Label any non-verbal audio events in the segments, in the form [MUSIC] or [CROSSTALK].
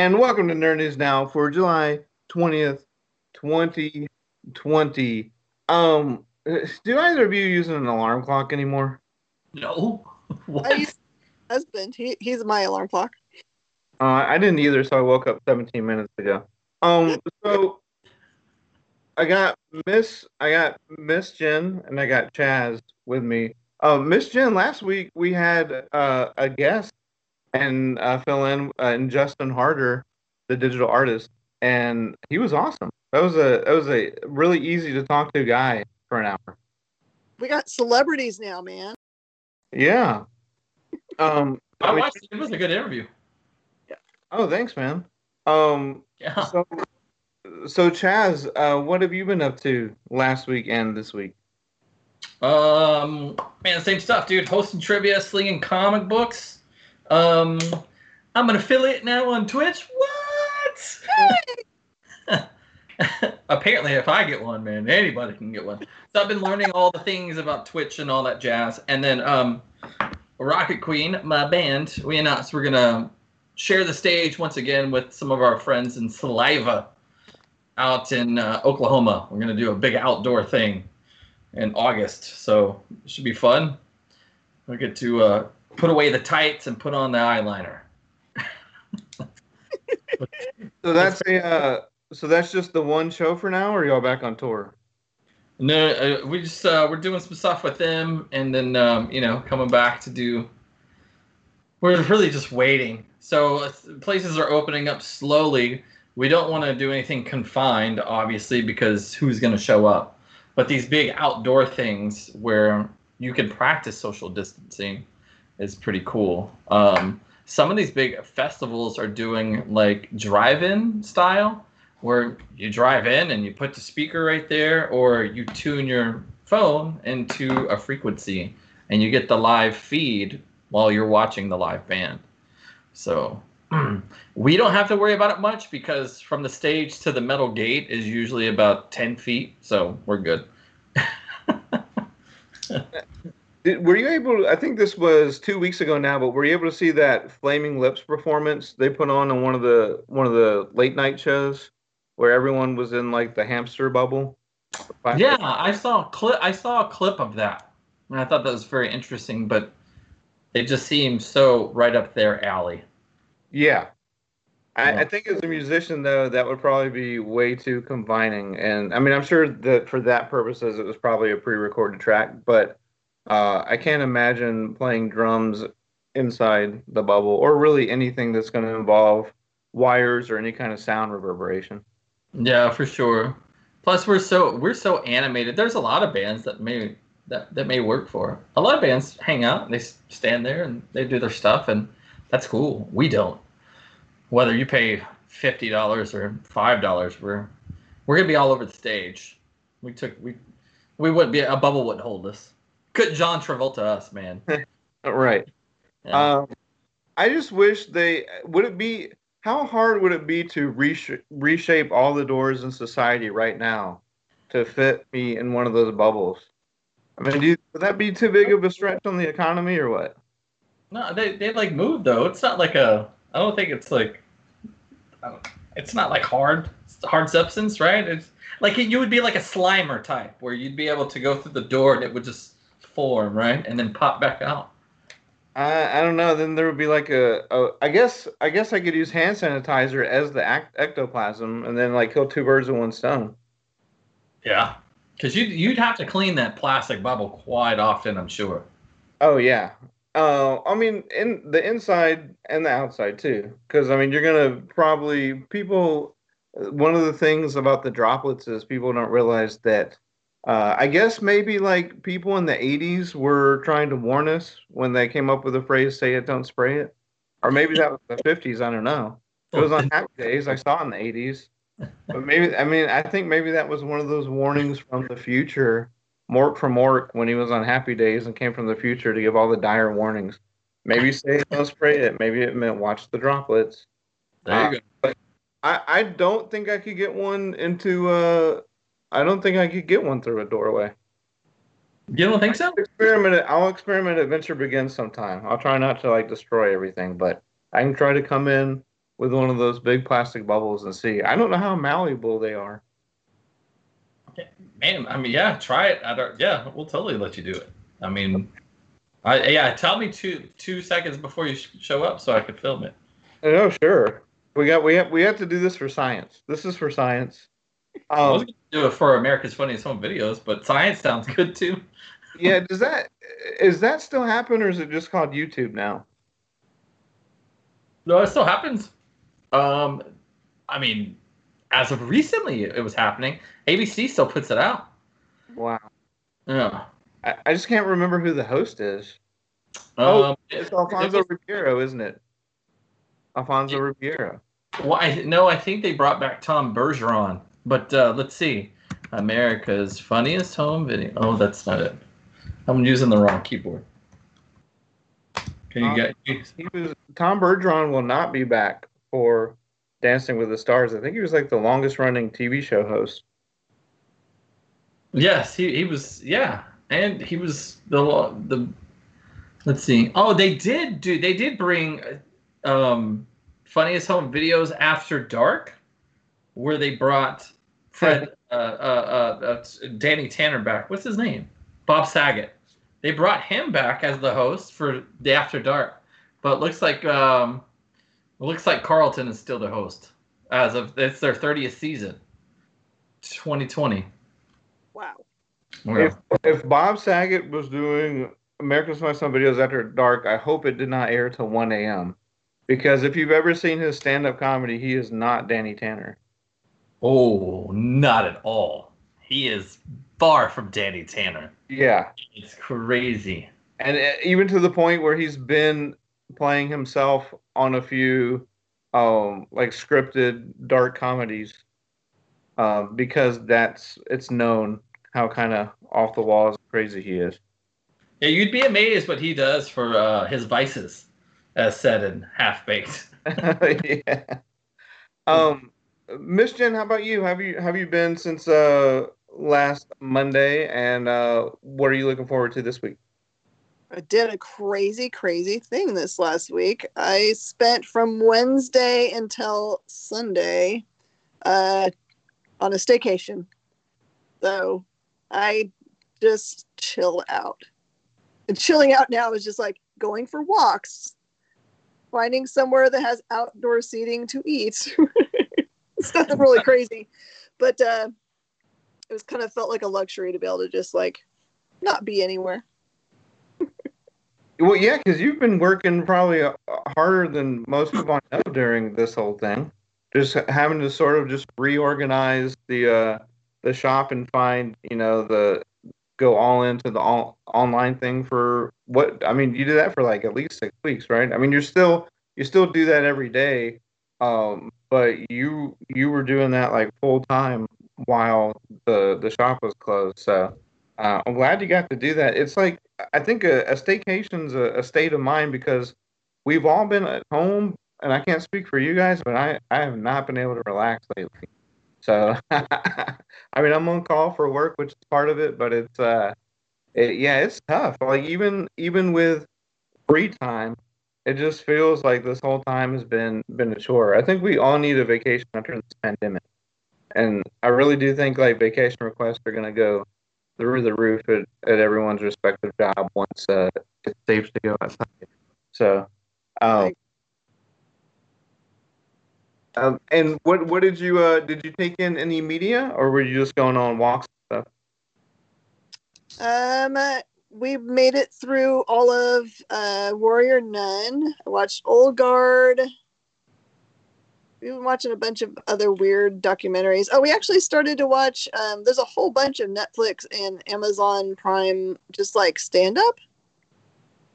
and welcome to Nerd News Now for July 20th, 2020. Um, do either of you using an alarm clock anymore? No. [LAUGHS] I What? used husband. He, he's my alarm clock. Uh, I didn't either, so I woke up 17 minutes ago. Um, so I got Miss, I got Miss Jen, and I got Chaz with me. Uh, Miss Jen, last week we had uh, a guest and uh, fill in uh, and Justin Harder, the digital artist, and he was awesome. That was a that was a really easy to talk to guy for an hour. We got celebrities now, man. Yeah. Um. I watched it. It was a good interview. Yeah. Oh, thanks, man. Um. Yeah. So, so Chaz, uh, what have you been up to last week and this week? Um, man, same stuff, dude. Hosting trivia, slinging comic books. Um, I'm an affiliate now on Twitch. What? [LAUGHS] Apparently, if I get one, man, anybody can get one. So I've been learning all the things about Twitch and all that jazz. And then, um, Rocket Queen, my band, we announced we're gonna share the stage once again with some of our friends in Saliva out in uh, Oklahoma. We're gonna do a big outdoor thing in August, so it should be fun. We get to uh, put away the tights and put on the eyeliner. [LAUGHS] So that's a uh, so that's just the one show for now, or y'all back on tour? No, uh, we just uh, we're doing some stuff with them, and then um, you know coming back to do. We're really just waiting. So uh, places are opening up slowly. We don't want to do anything confined, obviously, because who's going to show up? But these big outdoor things where you can practice social distancing is pretty cool. Um, some of these big festivals are doing like drive-in style, where you drive in and you put the speaker right there, or you tune your phone into a frequency and you get the live feed while you're watching the live band. So [CLEARS THROAT] we don't have to worry about it much because from the stage to the metal gate is usually about 10 feet, so we're good. [LAUGHS] Did, were you able? I think this was two weeks ago now, but were you able to see that Flaming Lips performance they put on on one of the one of the late night shows where everyone was in like the hamster bubble? Yeah, I saw a clip. I saw a clip of that, and I thought that was very interesting. But it just seemed so right up their alley. Yeah. I, Yeah. I think as a musician though, that would probably be way too confining. And I mean, I'm sure that for that purposes, it was probably a pre-recorded track. But uh, I can't imagine playing drums inside the bubble, or really anything that's going to involve wires or any kind of sound reverberation. Yeah, for sure. Plus, we're so we're so animated. There's a lot of bands that may that that may work for. A lot of bands hang out they stand there and they do their stuff, and that's cool. We don't. Whether you pay fifty dollars or five dollars, we're we're gonna be all over the stage. We took we we wouldn't be a bubble wouldn't hold us. Couldn't John Travolta us, man? [LAUGHS] Right. Yeah. Um, I just wish they would it be. How hard would it be to resh- reshape all the doors in society right now to fit me in one of those bubbles? I mean, do you, would that be too big of a stretch on the economy or what? No, they they like move though. It's not like a. I don't think it's like. It's not like hard hard substance, right? It's like you would be like a Slimer type, where you'd be able to go through the door and it would just form, right, and then pop back out. I I don't know. Then there would be like a, a I guess I guess I could use hand sanitizer as the act, ectoplasm and then like kill two birds with one stone. Yeah, because you you'd have to clean that plastic bubble quite often, I'm sure. Oh yeah. Uh, I mean, in the inside and the outside too, because I mean, you're gonna probably people. One of the things about the droplets is people don't realize that. Uh, I guess maybe like people in the '80s were trying to warn us when they came up with the phrase "say it, don't spray it," or maybe that was the '50s. I don't know. It was on Happy Days. I saw it in the '80s, but maybe I mean I think maybe that was one of those warnings from the future Mork from Mork when he was on Happy Days and came from the future to give all the dire warnings. Maybe say it, don't spray it. Maybe it meant watch the droplets. There you go. I, I don't think I could get one into uh I don't think I could get one through a doorway. You don't think so? Experiment it. I'll experiment Adventure Begins sometime. I'll try not to like destroy everything, but I can try to come in with one of those big plastic bubbles and see. I don't know how malleable they are. Man, I mean, yeah, try it. I don't, yeah, we'll totally let you do it. I mean, I yeah, tell me two two seconds before you sh- show up so I can film it. Oh, sure. We got we have we have to do this for science. This is for science. I was Um, gonna do it for America's Funniest Home Videos, but science sounds good too. yeah, does that is that still happen or is it just called YouTube now? No, it still happens. Um, I mean, as of recently, it was happening. ABC still puts it out. Wow. Yeah. I, I just can't remember who the host is. Oh, Um, It's Alfonso it was- Ribeiro, isn't it? Alfonso Ribeiro. well, I, no, I think they brought back Tom Bergeron. But uh, let's see. America's Funniest Home Video. Oh, that's not it. I'm using the wrong keyboard. Can you Um, get? He was Tom Bergeron will not be back for Dancing with the Stars. I think he was like the longest running TV show host. Yes, he, he was. Yeah, and he was the the. Let's see. Oh, they did do. They did bring, um, funniest home videos after dark, where they brought [LAUGHS] Fred, uh, uh, uh, uh, Danny Tanner back. What's his name? Bob Saget. They brought him back as the host for the After Dark, but it looks like um, looks like Carlton is still the host as of it's their thirtieth season, 2020. Wow. If if Bob Saget was doing America's Funniest Home Videos after dark, I hope it did not air till one a.m. Because if you've ever seen his stand-up comedy, he is not Danny Tanner. Oh, not at all. He is far from Danny Tanner. Yeah, It's crazy. and uh, even to the point where he's been playing himself on a few um like scripted dark comedies um because that's it's known how kind of off the walls crazy he is Yeah, you'd be amazed what he does for uh, his vices, as said in Half Baked. [LAUGHS] yeah um miss jen how about you have you have you been since uh last monday and uh what are you looking forward to this week I did a crazy, crazy thing this last week. I spent from Wednesday until Sunday uh, on a staycation. So I just chill out. And chilling out now is just like going for walks, finding somewhere that has outdoor seating to eat. [LAUGHS] [LAUGHS] it's nothing really crazy, but uh, it was kind of felt like a luxury to be able to just like not be anywhere. Well, yeah, because you've been working probably uh, harder than most people I know during this whole thing. Just having to sort of just reorganize the uh, the shop and find, you know, the go all into the all, online thing for what? I mean, you do that for like at least six weeks, right? I mean, you're still you still do that every day, um, but you you were doing that like full time while the the shop was closed. So uh, I'm glad you got to do that. It's like I think a, a staycation's a, a state of mind because we've all been at home, and I can't speak for you guys, but I, I have not been able to relax lately. So, [LAUGHS] I mean, I'm on call for work, which is part of it, but it's uh, it, yeah, it's tough. Like even even with free time, it just feels like this whole time has been been a chore. I think we all need a vacation after this pandemic, and I really do think like vacation requests are gonna go through the roof at, at everyone's respective job once uh, it's safe to go outside. So, um, um, and what what did you uh, did you take in any media or were you just going on walks and stuff? Um, uh, we made it through all of uh, Warrior Nun. I watched Old Guard. We've been watching a bunch of other weird documentaries. Oh, we actually started to watch. Um, there's a whole bunch of Netflix and Amazon Prime, just like stand up.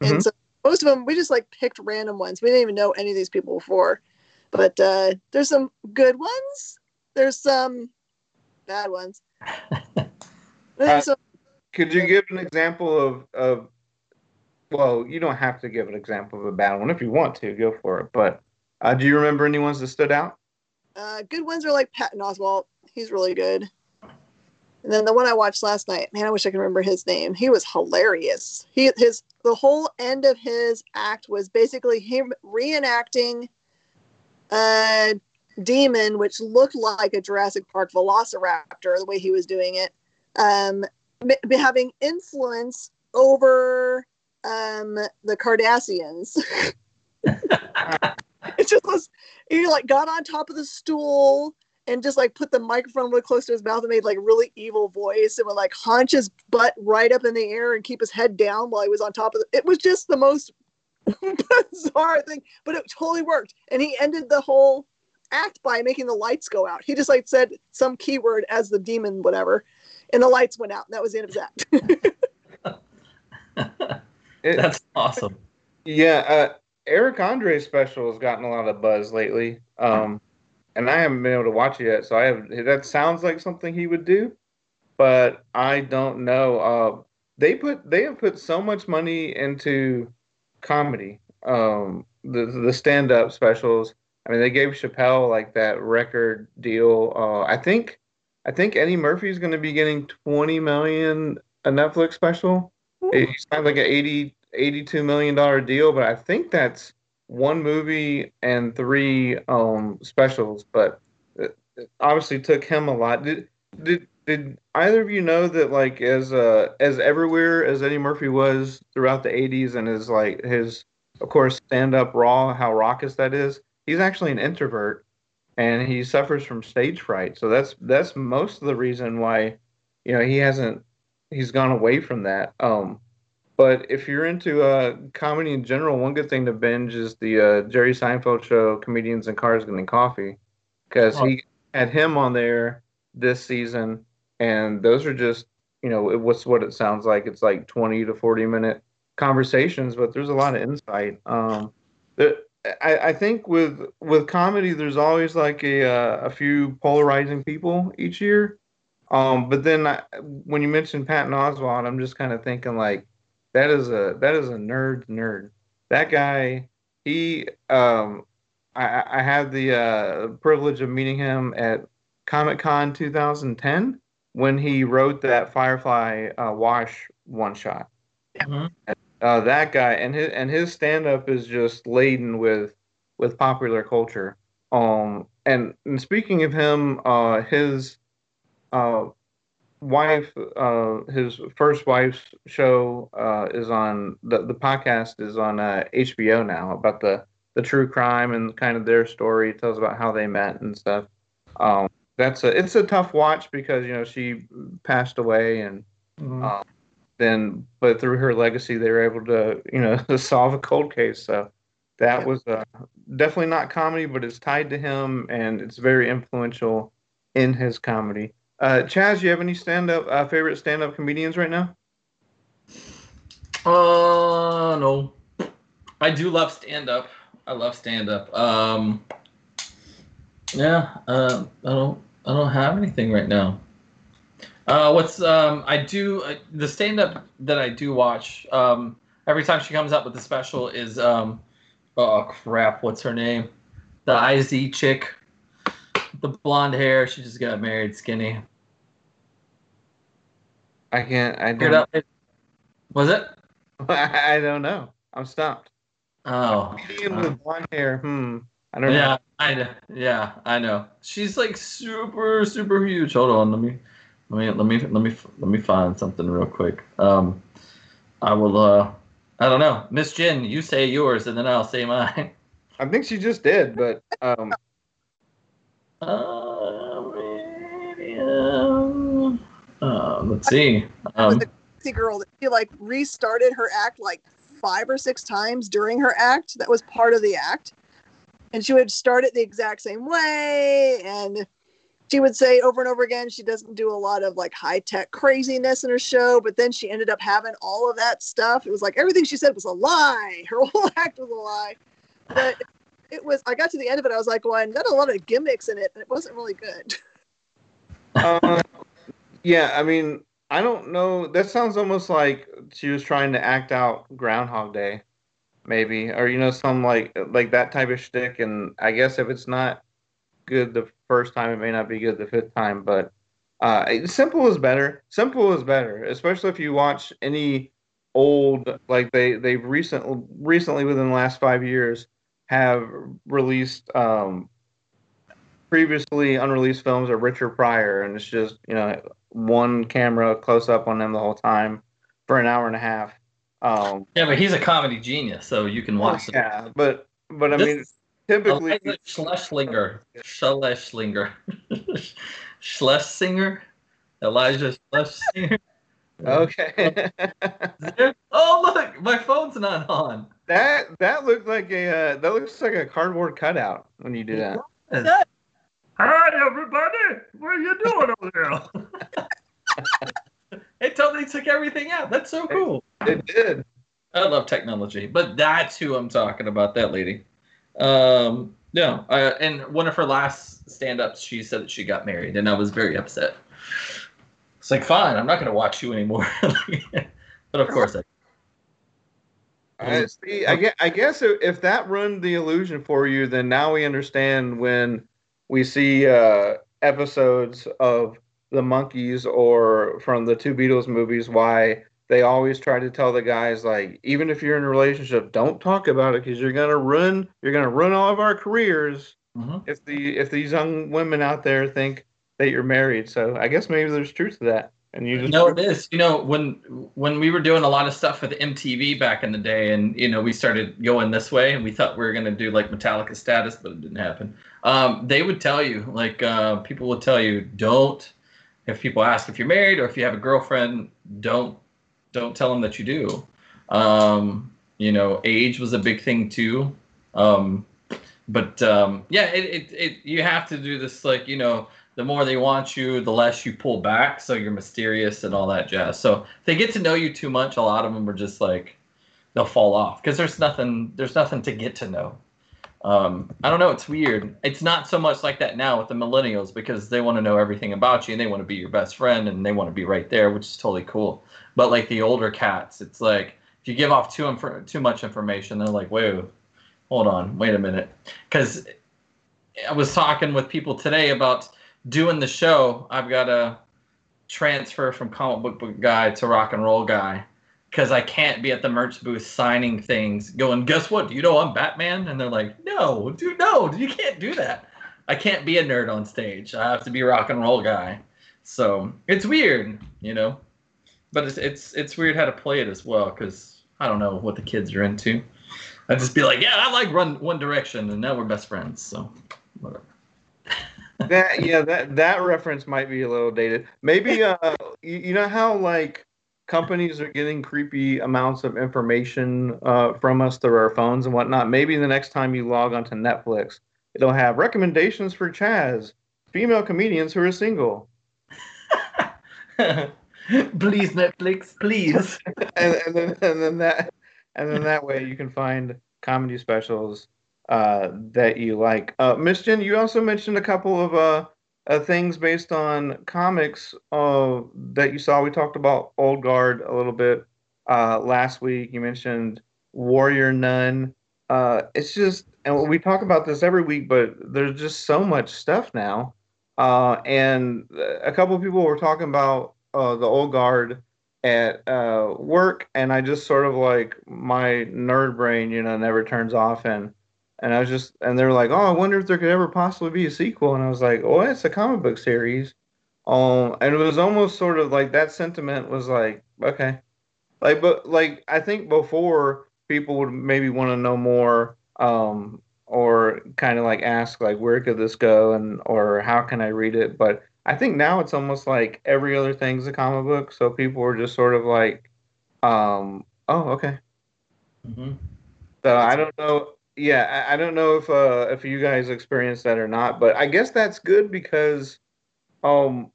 Mhm. And so most of them, we just like picked random ones. We didn't even know any of these people before. But uh, there's some good ones. There's some bad ones. [LAUGHS] There's some Could you give an example of of well, you don't have to give an example of a bad one if you want to. Go for it. But uh, do you remember any ones that stood out? Uh, good ones are like Patton Oswalt. He's really good. And then the one I watched last night, man, I wish I could remember his name. He was hilarious. He his the whole end of his act was basically him reenacting a demon, which looked like a Jurassic Park velociraptor, the way he was doing it, um, having influence over um, the Kardashians. [LAUGHS] it just was, he like got on top of the stool and just like put the microphone really close to his mouth and made like really evil voice and would like hunch his butt right up in the air and keep his head down while he was on top of it. It was just the most [LAUGHS] bizarre thing, but it totally worked. And he ended the whole act by making the lights go out. He just like said some keyword as the demon, whatever, and the lights went out. And that was the end of his [LAUGHS] act. That's awesome. Yeah, uh, Eric Andre's special has gotten a lot of buzz lately. Um, and I haven't been able to watch it yet, so I have. That sounds like something he would do, but I don't know. Uh, they put they have put so much money into comedy. Um, the the stand up specials. I mean, they gave Chappelle like that record deal. Uh, I think I think Eddie Murphy is going to be getting twenty million a Netflix special. He signed like an 80, 82 million dollar deal, but I think that's one movie and three um specials, but it, it obviously took him a lot. Did did did either of you know that like as uh as everywhere as Eddie Murphy was throughout the 80s and his like his of course stand up raw how raucous that is he's actually an introvert and he suffers from stage fright so that's that's most of the reason why you know he hasn't he's gone away from that um but if you're into uh, comedy in general, one good thing to binge is the uh, Jerry Seinfeld show, Comedians in Cars Getting Coffee, because he had him on there this season, and those are just you know it, what's what it sounds like. It's like 20 to 40 minute conversations, but there's a lot of insight. Um, the, I, I think with with comedy, there's always like a uh, a few polarizing people each year. Um, but then I, when you mentioned Patton Oswalt, I'm just kind of thinking like that is a that is a nerd nerd. That guy, he um, I, I had the uh, privilege of meeting him at Comic Con 2010 when he wrote that Firefly uh, Wash one shot. Mm-hmm. Uh, that guy and his and his stand up is just laden with with popular culture. Um, and, and speaking of him, uh, his uh, wife, uh, his first wife's show uh, is on the the podcast is on uh, HBO now about the the true crime and kind of their story. It tells about how they met and stuff. Um, that's a it's a tough watch because you know she passed away and mm-hmm. uh, then but through her legacy they were able to you know [LAUGHS] solve a cold case. So that was uh, definitely not comedy, but it's tied to him and it's very influential in his comedy. Uh, Chaz, you have any stand up uh, favorite stand up comedians right now? Uh, no. I do love stand up. I love stand up. Um, yeah, uh, I don't, I don't have anything right now. Uh, what's um, I do uh, the stand up that I do watch. Um, every time she comes up with the special is um, oh crap, what's her name? The Iz chick the blonde hair. She just got married, skinny. I can't. I don't. Was it? [LAUGHS] I don't know. I'm stopped. Oh. Medium uh, with blonde hair. Hmm. I don't yeah, know. I know. Yeah, I know. She's like super, super huge. Hold on. Let me, me, let me, let me, let me find something real quick. Um, I will. Uh, I don't know. Miss Jen, you say yours, and then I'll say mine. [LAUGHS] I think she just did, but um, uh, uh, let's see. Um, the crazy girl that she like restarted her act like five or six times during her act. That was part of the act, and she would start it the exact same way, and she would say over and over again she doesn't do a lot of like high tech craziness in her show, but then she ended up having all of that stuff. It was like everything she said was a lie. [LAUGHS] Her whole act was a lie. But it was I got to the end of it, I was like, well, I got a lot of gimmicks in it, and it wasn't really good. uh, [LAUGHS] yeah, I mean, I don't know. That sounds almost like she was trying to act out Groundhog Day, maybe, or you know, some like like that type of shtick. And I guess if it's not good the first time, it may not be good the fifth time. But uh, simple is better. Simple is better, especially if you watch any old like they they've recently recently within the last five years have released um, previously unreleased films of Richard Pryor, and it's just you know one camera close up on him the whole time for an hour and a half. Um, Yeah, but he's a comedy genius, so you can watch yeah, but but I This mean, typically, Iliza Shlesinger. Shlesinger. [LAUGHS] Shlesinger? Elijah Shlesinger? okay. [LAUGHS] oh, look, my phone's not on. that that looked like a uh, that looks like a cardboard cutout when you do that. Hi, everybody. What are you doing over there? [LAUGHS] it totally took everything out. That's so cool. It did. I love technology, but that's who I'm talking about. That lady. Um, no, and one of her last stand-ups, she said that she got married, and I was very upset. It's like, fine, I'm not going to watch you anymore. [LAUGHS] but of course, I, I see. I guess, I guess if, that ruined the illusion for you, then now we understand when we see uh, episodes of the Monkees or from the two Beatles movies why they always try to tell the guys like, even if you're in a relationship, don't talk about it because you're gonna ruin you're gonna ruin all of our careers Mhm. if the if these young women out there think that you're married. So I guess maybe there's truth to that, and you just No, it is. You know, when when we were doing a lot of stuff with MTV back in the day, and you know, we started going this way, and we thought we were gonna do like Metallica status, but it didn't happen. Um, they would tell you, like, uh, people would tell you, don't. If people ask if you're married or if you have a girlfriend, don't don't tell them that you do. Um, you know, age was a big thing too. Um, but um, yeah, it, it, it you have to do this like you know the more they want you, the less you pull back, so you're mysterious and all that jazz. So if they get to know you too much, a lot of them are just like they'll fall off because there's nothing there's nothing to get to know. Um, I don't know. It's weird. It's not so much like that now with the millennials because they want to know everything about you and they want to be your best friend and they want to be right there, which is totally cool. But like the older cats, it's like if you give off too too much information, they're like, wait, hold on, wait a minute, because I was talking with people today about doing the show. I've got a transfer from comic book book guy to rock and roll guy because I can't be at the merch booth signing things, going, guess what? Do you know I'm Batman? And they're like, no, dude, no, you can't do that. I can't be a nerd on stage. I have to be rock and roll guy. So it's weird, you know. But it's it's it's weird how to play it as well because I don't know what the kids are into. I'd just be like, yeah, I like Run One Direction, and now we're best friends. So whatever. [LAUGHS] that yeah that that reference might be a little dated maybe uh you, you know how like companies are getting creepy amounts of information uh from us through our phones and whatnot maybe the next time you log onto netflix it'll have recommendations for chaz female comedians who are single [LAUGHS] [LAUGHS] please, Netflix, please. [LAUGHS] and, and then and then that and then that way you can find comedy specials uh, that you like. Uh, Miss Jen, you also mentioned a couple of uh, uh, things based on comics uh, that you saw. We talked about Old Guard a little bit uh, last week. You mentioned Warrior Nun. Uh, it's just, and we talk about this every week, but there's just so much stuff now. Uh, and a couple of people were talking about uh, the Old Guard at uh, work, and I just sort of like my nerd brain, you know, never turns off, and and I was just, and they were like, oh, I wonder if there could ever possibly be a sequel, and I was like, oh, it's a comic book series, um, and it was almost sort of like that sentiment was like, okay, like, but like I think before people would maybe want to know more, um, or kind of like ask like where could this go, and or how can I read it, but I think now it's almost like every other thing's a comic book, so people are just sort of like, um, oh, okay. Mm-hmm. So I don't know. Yeah, I, I don't know if uh, if you guys experienced that or not, but I guess that's good because, um,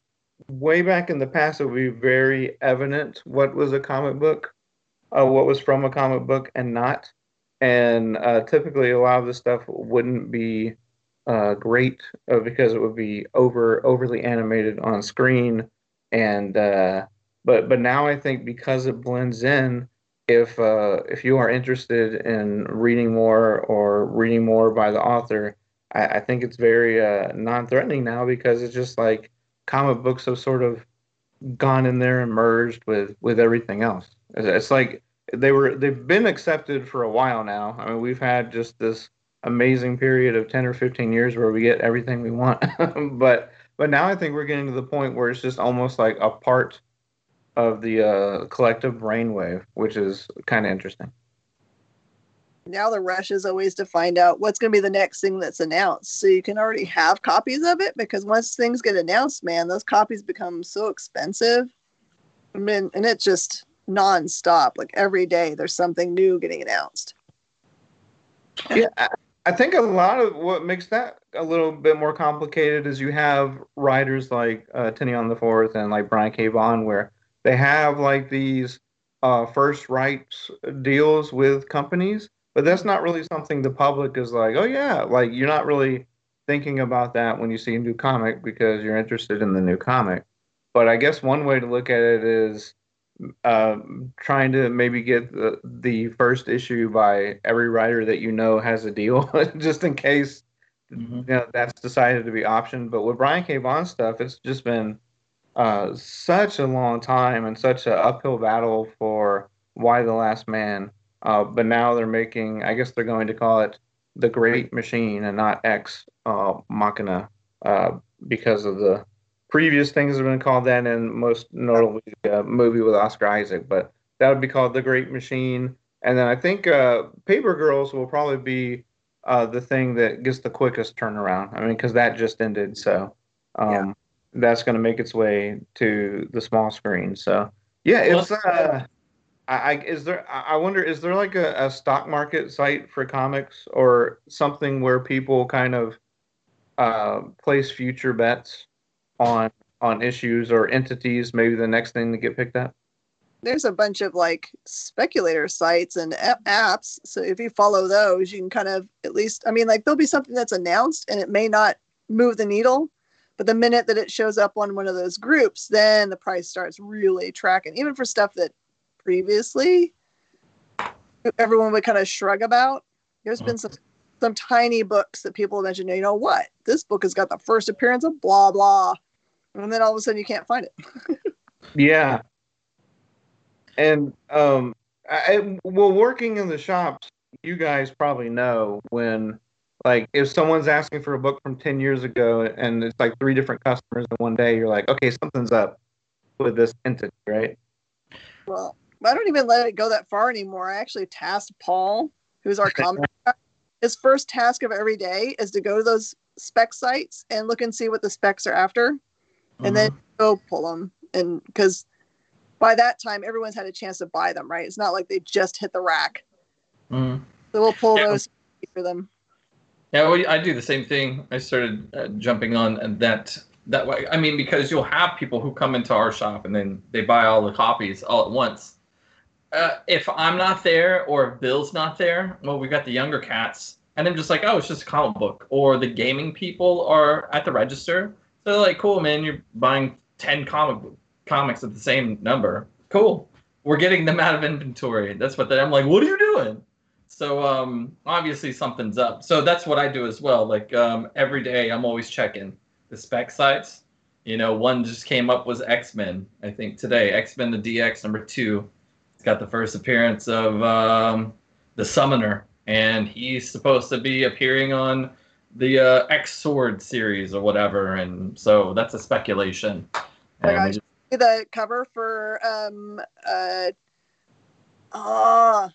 way back in the past, it would be very evident what was a comic book, uh, what was from a comic book and not, and uh, typically a lot of the stuff wouldn't be uh, great uh, because it would be over overly animated on screen, and uh, but but now I think because it blends in, if uh, if you are interested in reading more or reading more by the author, I, I think it's very uh, non-threatening now because it's just like comic books have sort of gone in there and merged with with everything else. It's, it's like they were they've been accepted for a while now. I mean, we've had just this amazing period of 10 or 15 years where we get everything we want. [LAUGHS] but but now I think we're getting to the point where it's just almost like a part of the uh, collective brainwave, which is kind of interesting. Now the rush is always to find out what's going to be the next thing that's announced, so you can already have copies of it. Because once things get announced, man, those copies become so expensive. I mean, and it's just nonstop. Like every day, there's something new getting announced. Yeah, I, think a lot of what makes that a little bit more complicated is you have writers like uh, Tynion the Fourth and like Brian K. Vaughan, where they have like these uh, first rights deals with companies, but that's not really something the public is like, oh yeah, like you're not really thinking about that when you see a new comic because you're interested in the new comic. But I guess one way to look at it is uh, trying to maybe get the, the first issue by every writer that you know has a deal, [LAUGHS] just in case mm-hmm. you know that's decided to be optioned. But with Brian K. Vaughan stuff, it's just been uh, such a long time and such an uphill battle for Y the Last Man. Uh, but now they're making, I guess they're going to call it the Great Machine and not Ex uh, Machina uh, because of the previous things have been called that, and most notably a movie with Oscar Isaac. But that would be called The Great Machine. And then I think uh, Paper Girls will probably be uh, the thing that gets the quickest turnaround. I mean, because that just ended, so um, yeah. that's going to make its way to the small screen. So yeah, it's. Uh, I, is there? I wonder, is there like a, a stock market site for comics or something where people kind of uh, place future bets on on issues or entities, maybe the next thing to get picked up? There's a bunch of like speculator sites and apps. So if you follow those, you can kind of at least, I mean, like there'll be something that's announced and it may not move the needle, but the minute that it shows up on one of those groups, then the price starts really tracking, even for stuff that previously everyone would kind of shrug about. There's been some some tiny books that people have mention, you know what? This book has got the first appearance of blah blah and then all of a sudden you can't find it. [LAUGHS] yeah. And um, I, well, working in the shops, you guys probably know when, like, if someone's asking for a book from ten years ago and it's like three different customers in one day, you're like, okay, something's up with this entity, right? Well, I don't even let it go that far anymore. I actually tasked Paul, who's our [LAUGHS] comic. his first task of every day is to go to those spec sites and look and see what the specs are after and then uh-huh. go pull them and because by that time everyone's had a chance to buy them right? It's not like they just hit the rack. Mm-hmm. so we'll pull yeah. those for them. Yeah well, i do the same thing. I started uh, jumping on that that way i mean because you'll have people who come into our shop and then they buy all the copies all at once. Uh, if i'm not there or if bill's not there well we've got the younger cats and i'm just like oh it's just a comic book. Or the gaming people are at the register so like, cool, man. You're buying ten comic comics at the same number. Cool. We're getting them out of inventory. That's what they, I'm like. What are you doing? So um, obviously something's up. So that's what I do as well. Like um, every day, I'm always checking the spec sites. You know, one just came up was X Men. I think today, X Men the DX number two. It's got the first appearance of um, the Summoner, and he's supposed to be appearing on the uh, X Sword series or whatever, and so that's a speculation. And I just... the cover for um uh ah uh,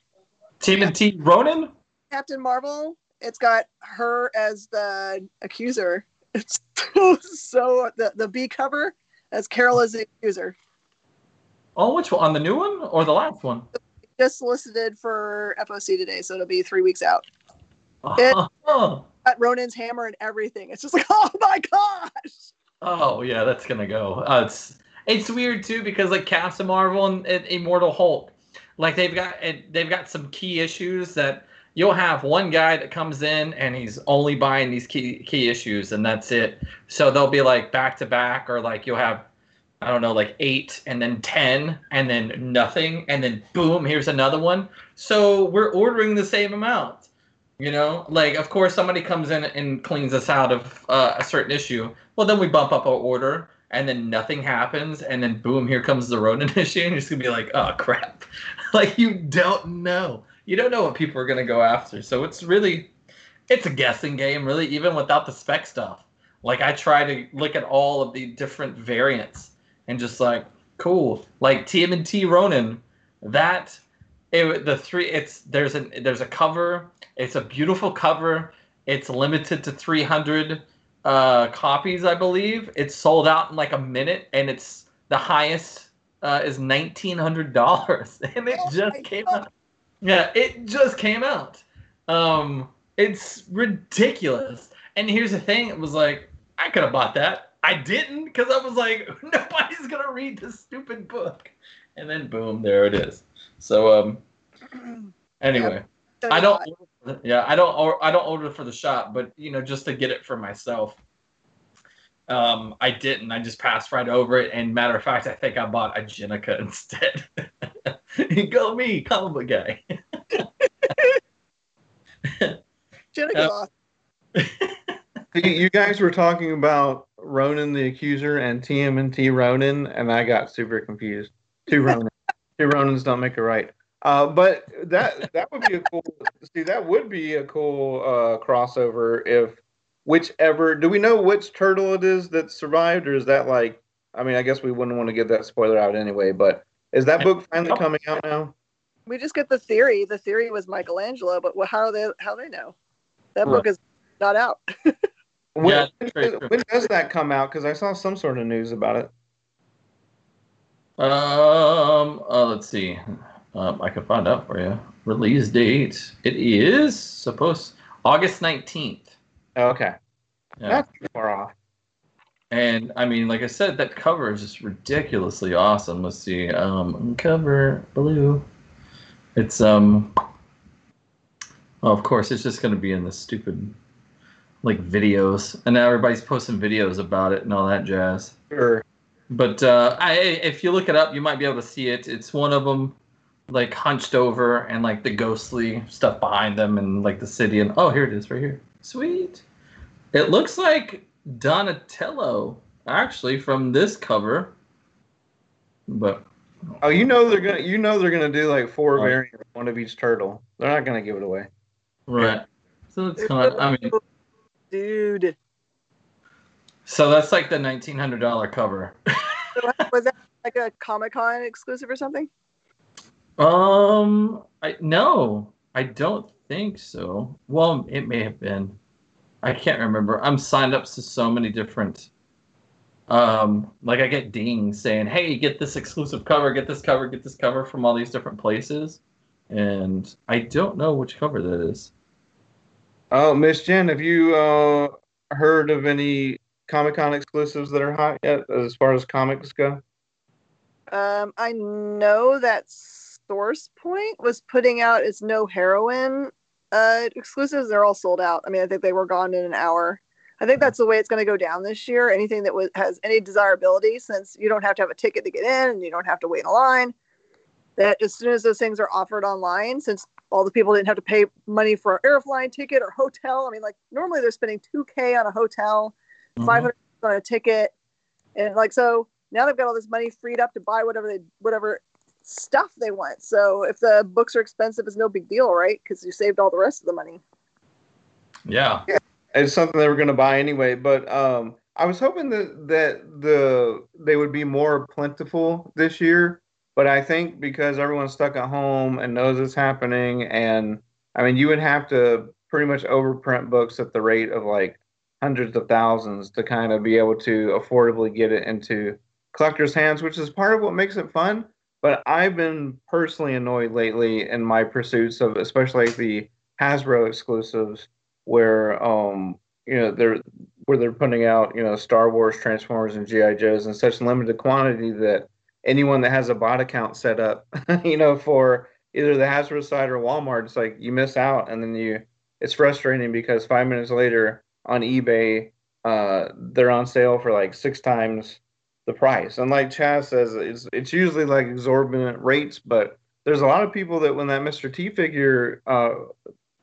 Timothy Ronan, Captain Marvel. It's got her as the accuser. [LAUGHS] It's so the the B cover as Carol as the accuser. Oh, which one? On the new one or the last one? Just solicited for FOC today, so it'll be three weeks out. It, Ronan's hammer and everything. It's just like, [LAUGHS] oh my gosh. Oh yeah, that's gonna go. Uh, it's it's weird too because like Captain Marvel and, and Immortal Hulk, like they've got they've got some key issues that you'll have one guy that comes in and he's only buying these key key issues and that's it. So they'll be like back to back or like you'll have I don't know like 8 and then 10 and then nothing and then boom here's another one. So we're ordering the same amount. You know, like of course somebody comes in and cleans us out of uh, a certain issue. Well, then we bump up our order, and then nothing happens, and then boom, here comes the Ronin [LAUGHS] issue, and you're just gonna be like, oh crap, [LAUGHS] like you don't know, you don't know what people are gonna go after. So it's really, it's a guessing game, really, even without the spec stuff. Like I try to look at all of the different variants and just like, cool. Like TMNT Ronin, that it, the three it's there's a there's a cover. It's a beautiful cover. It's limited to 300 uh, copies, I believe. It's sold out in like a minute, and it's the highest uh, is nineteen hundred dollars, [LAUGHS] and it Oh just came God. out. Yeah, it just came out. Um, it's ridiculous. And here's the thing: it was like I could have bought that. I didn't because I was like, [LAUGHS] nobody's gonna read this stupid book. And then boom, there it is. So um, anyway. I don't. Yeah, I don't. Or I don't order for the shop, but you know, just to get it for myself. Um, I didn't. I just passed right over it. And matter of fact, I think I bought a Jennika [LAUGHS] instead. [LAUGHS] Go me, comic book guy. [LAUGHS] Jennika's Uh. You, you guys were talking about Ronan the Accuser and TMNT Ronan, and I got super confused. Two Ronan, two Ronans don't make it right. Uh, but that that would be a cool. [LAUGHS] See, that would be a cool uh, crossover if whichever. Do we know which turtle it is that survived, or is that like? I mean, I guess we wouldn't want to give that spoiler out anyway. But is that book finally coming out now? We just get the theory. The theory was Michelangelo, but how they how they know? That Right. book is not out. [LAUGHS] When, Yeah, that's very true. when does that come out? Because I saw some sort of news about it. Um. Uh, let's see. Um, I can find out for you. Release date. It is supposed August nineteenth. Okay, Yeah. that's far off. And I mean, like I said, that cover is just ridiculously awesome. Let's see. Um, cover blue. It's um. Well, of course, it's just gonna be in the stupid, like videos, and now everybody's posting videos about it and all that jazz. Sure. But uh, I, if you look it up, you might be able to see it. It's one of them, like hunched over, and like the ghostly stuff behind them, and like the city. And oh, here it is, right here. Sweet. It looks like Donatello, actually, from this cover. But Oh, you know they're gonna you know they're gonna do like four Right. variants, one of each turtle. They're not gonna give it away. right. So it's kind of. I mean, dude, so that's like the nineteen hundred dollar cover. was that like a Comic Con exclusive or something? Um, I no, I don't think so. Well, it may have been. I can't remember. I'm signed up to so many different. Um, like I get dings saying, "Hey, get this exclusive cover, get this cover, get this cover from all these different places," and I don't know which cover that is. Oh, Miss Jen, have you uh, heard of any Comic Con exclusives that are hot yet, as far as comics go? Um, I know that Source Point was putting out its no heroin uh, exclusives. They're all sold out. I mean, I think they were gone in an hour. I think that's the way it's going to go down this year. Anything that was, has any desirability, since you don't have to have a ticket to get in and you don't have to wait in a line, that as soon as those things are offered online, since all the people didn't have to pay money for an airline ticket or hotel. I mean, like normally they're spending 2K on a hotel, Mhm. 500 on a ticket and like so now they've got all this money freed up to buy whatever they whatever stuff they want so if the books are expensive it's no big deal right because you saved all the rest of the money Yeah. It's something they were gonna buy anyway, but um, I was hoping that that the they would be more plentiful this year. But I think because everyone's stuck at home and knows it's happening, and I mean, you would have to pretty much overprint books at the rate of like hundreds of thousands to kind of be able to affordably get it into collectors' hands, which is part of what makes it fun. But I've been personally annoyed lately in my pursuits of, especially the Hasbro exclusives, where um you know they're where they're putting out you know Star Wars, Transformers, and GI Joes in such limited quantity that anyone that has a bot account set up, [LAUGHS] you know, for either the Hasbro side or Walmart, it's like you miss out, and then you it's frustrating because five minutes later on eBay, uh, they're on sale for like six times the price. And like Chaz says, it's it's usually like exorbitant rates, but there's a lot of people that when that Mr. T figure uh,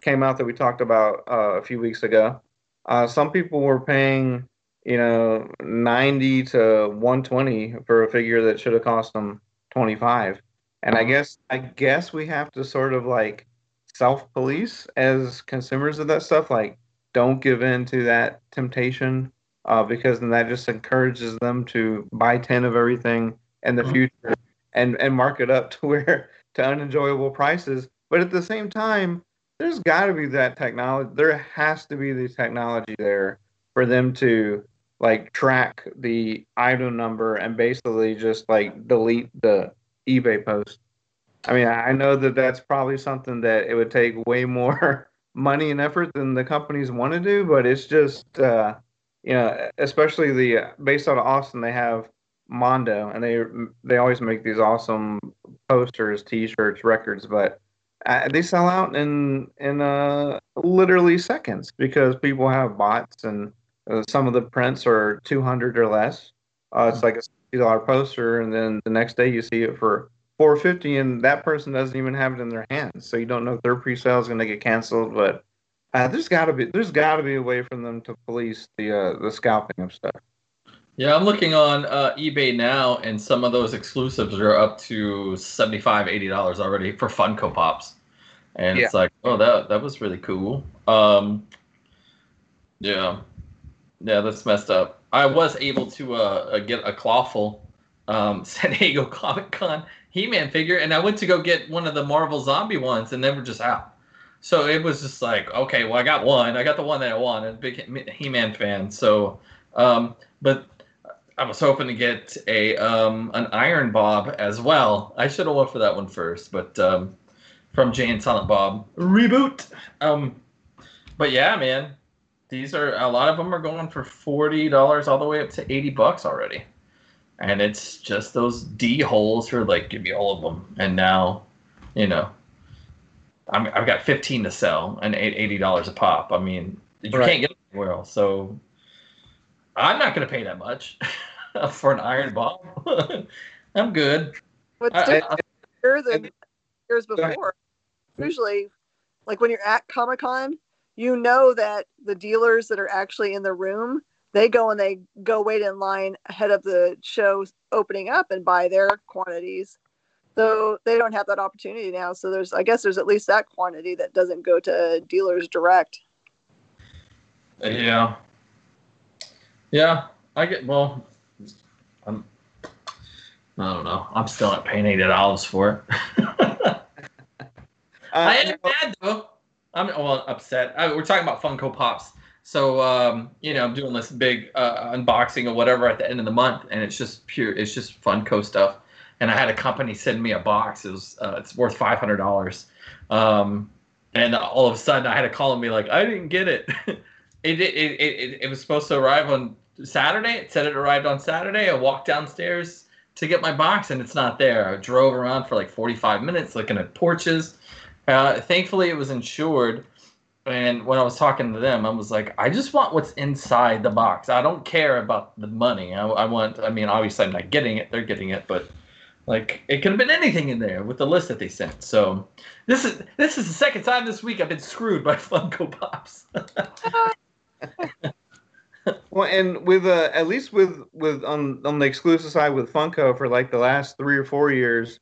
came out that we talked about uh, a few weeks ago, uh, some people were paying you know 90 to 120 for a figure that should have cost them 25 and i guess i guess we have to sort of like self police as consumers of that stuff. Like, don't give in to that temptation uh, because then that just encourages them to buy 10 of everything in the Mhm. future and, and mark it up [LAUGHS] to where to unenjoyable prices. But at the same time, there's got to be that technology. There has to be the technology there for them to like track the item number and basically just like delete the eBay post. I mean, I know that that's probably something that it would take way more [LAUGHS] money and effort than the companies want to do, but it's just, uh, you know, especially the based out of Austin, they have Mondo, and they they always make these awesome posters, T-shirts, records, but uh, they sell out in in uh, literally seconds because people have bots, and uh, some of the prints are two hundred or less. Uh, it's like a sixty dollar poster, and then the next day you see it for four fifty, and that person doesn't even have it in their hands, so you don't know if their pre-sale is going to get canceled. But uh, there's got to be there's got to be a way for them to police the uh, the scalping of stuff. Yeah, I'm looking on uh, eBay now, and some of those exclusives are up to 75 dollars already for Funko Pops, and it's like, oh, that that was really cool. Um, yeah, yeah, that's messed up. I was able to uh, uh, get a clawful um, [LAUGHS] San Diego Comic Con He-Man figure, and I went to go get one of the Marvel Zombie ones, and they were just out. So it was just like, okay, well, I got one. I got the one that I wanted. Big He-Man fan. So, um, but I was hoping to get a um, an Iron Bob as well. I should have went for that one first, but um, from Jay and Silent Bob reboot. Um, but yeah, man, these are a lot of them are going for forty dollars all the way up to eighty bucks already, and it's just those D holes who are like, give me all of them, and now, you know, I'm, I've got fifteen to sell and eighty dollars a pop. I mean, you Right. can't get it anywhere else, so I'm not going to pay that much [LAUGHS] for an Iron Bob. [LAUGHS] I'm good. What's I- different here than years before? Usually, like when you're at Comic Con, you know that the dealers that are actually in the room, they go and they go wait in line ahead of the show opening up and buy their quantities. So they don't have that opportunity now. So there's, I guess, there's at least that quantity that doesn't go to dealers direct. Yeah. Yeah, I get. Well, I'm. I don't know. I'm still not paying eighty dollars for it. [LAUGHS] I Uh, am mad though. I'm well upset. I, we're talking about Funko Pops. So um, you know, I'm doing this big uh, unboxing or whatever at the end of the month, and it's just pure. It's just Funko stuff. And I had a company send me a box. It was uh, it's worth five hundred dollars. Um, and all of a sudden, I had to call and be like, I didn't get it. [LAUGHS] it, it, it, it it was supposed to arrive on Saturday. It said it arrived on Saturday. I walked downstairs to get my box, and it's not there. I drove around for like 45 minutes looking at porches. Uh, thankfully, it was insured. And when I was talking to them, I was like, I just want what's inside the box. I don't care about the money. I, I want, I mean, obviously, I'm not getting it. They're getting it, but like, it could have been anything in there with the list that they sent. So, this is this is the second time this week I've been screwed by [LAUGHS] Funko Pops. [LAUGHS] Well, and with uh, at least with with on on the exclusive side with Funko for like the last three or four years,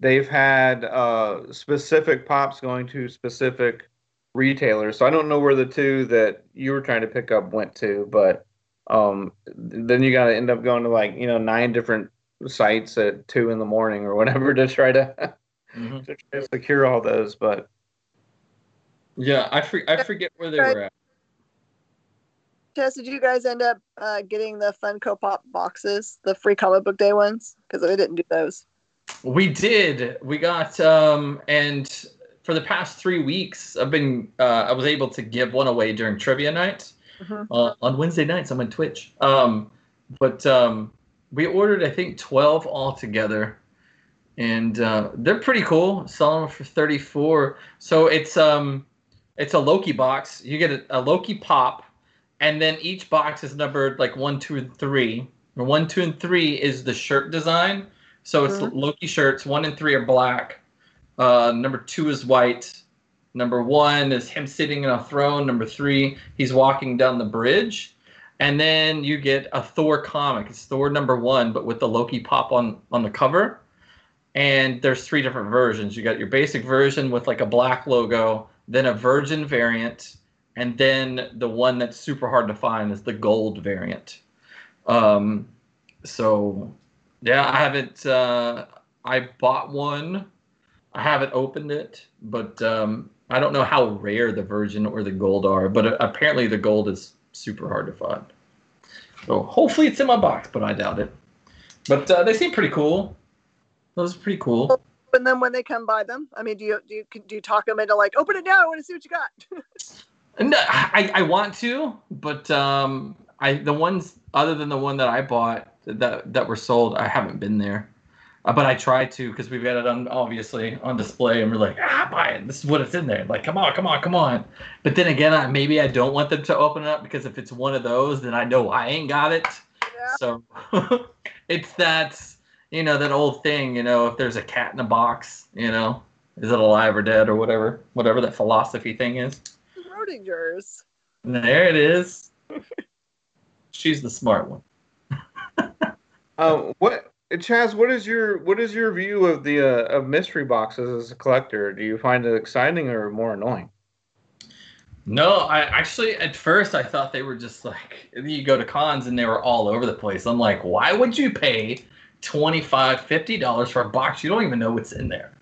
they've had uh, specific pops going to specific retailers. So I don't know where the two that you were trying to pick up went to, but um, then you got to end up going to like you know nine different sites at two in the morning or whatever to try to, Mhm. [LAUGHS] to try to secure all those. But Yeah, I for, I forget where they were at. Tess, did you guys end up uh, getting the Funko Pop boxes, the free comic book day ones? Because I didn't do those. We did. We got um and for the past three weeks I've been uh, I was able to give one away during trivia night. Mhm. Uh, on Wednesday nights I'm on Twitch. Um but um we ordered I think twelve altogether. And uh, they're pretty cool. Selling them for thirty four. So it's um it's a Loki box. You get a, a Loki pop, and then each box is numbered like one, two, and three. And one, two, and three is the shirt design. So it's Mhm. Loki shirts. One and three are black. Uh, number two is white. Number one is him sitting in a throne. Number three, he's walking down the bridge. And then you get a Thor comic. It's Thor number one, but with the Loki pop on on the cover. and there's three different versions. You got your basic version with like a black logo, then a virgin variant, and then the one that's super hard to find is the gold variant. Um, so yeah, I haven't. Uh, I bought one. I haven't opened it, but um, I don't know how rare the virgin or the gold are. But apparently, the gold is super hard to find. So hopefully, it's in my box, but I doubt it. But uh, they seem pretty cool. Those are pretty cool. And then when they come by them, I mean, do you do you do you talk them into like open it now? I want to see what you got. [LAUGHS] no, I, I want to, but um, I the ones other than the one that I bought that that were sold, I haven't been there. Uh, but I try to because we've got it on obviously on display, and we're like, ah, buy it. This is what it's in there. Like, come on, come on, come on. But then again, I, maybe I don't want them to open it up because if it's one of those, then I know I ain't got it. Yeah. So [LAUGHS] it's that you know that old thing. You know, if there's a cat in a box, you know, is it alive or dead or whatever, whatever that philosophy thing is. Schrodinger's. There it is. [LAUGHS] She's the smart one. um, what Chaz, what is your what is your view of the uh, of mystery boxes as a collector? Do you find it exciting or more annoying? No, I actually at first I thought they were just like you go to cons and they were all over the place. I'm like, why would you pay 25 50 dollars for a box you don't even know what's in there?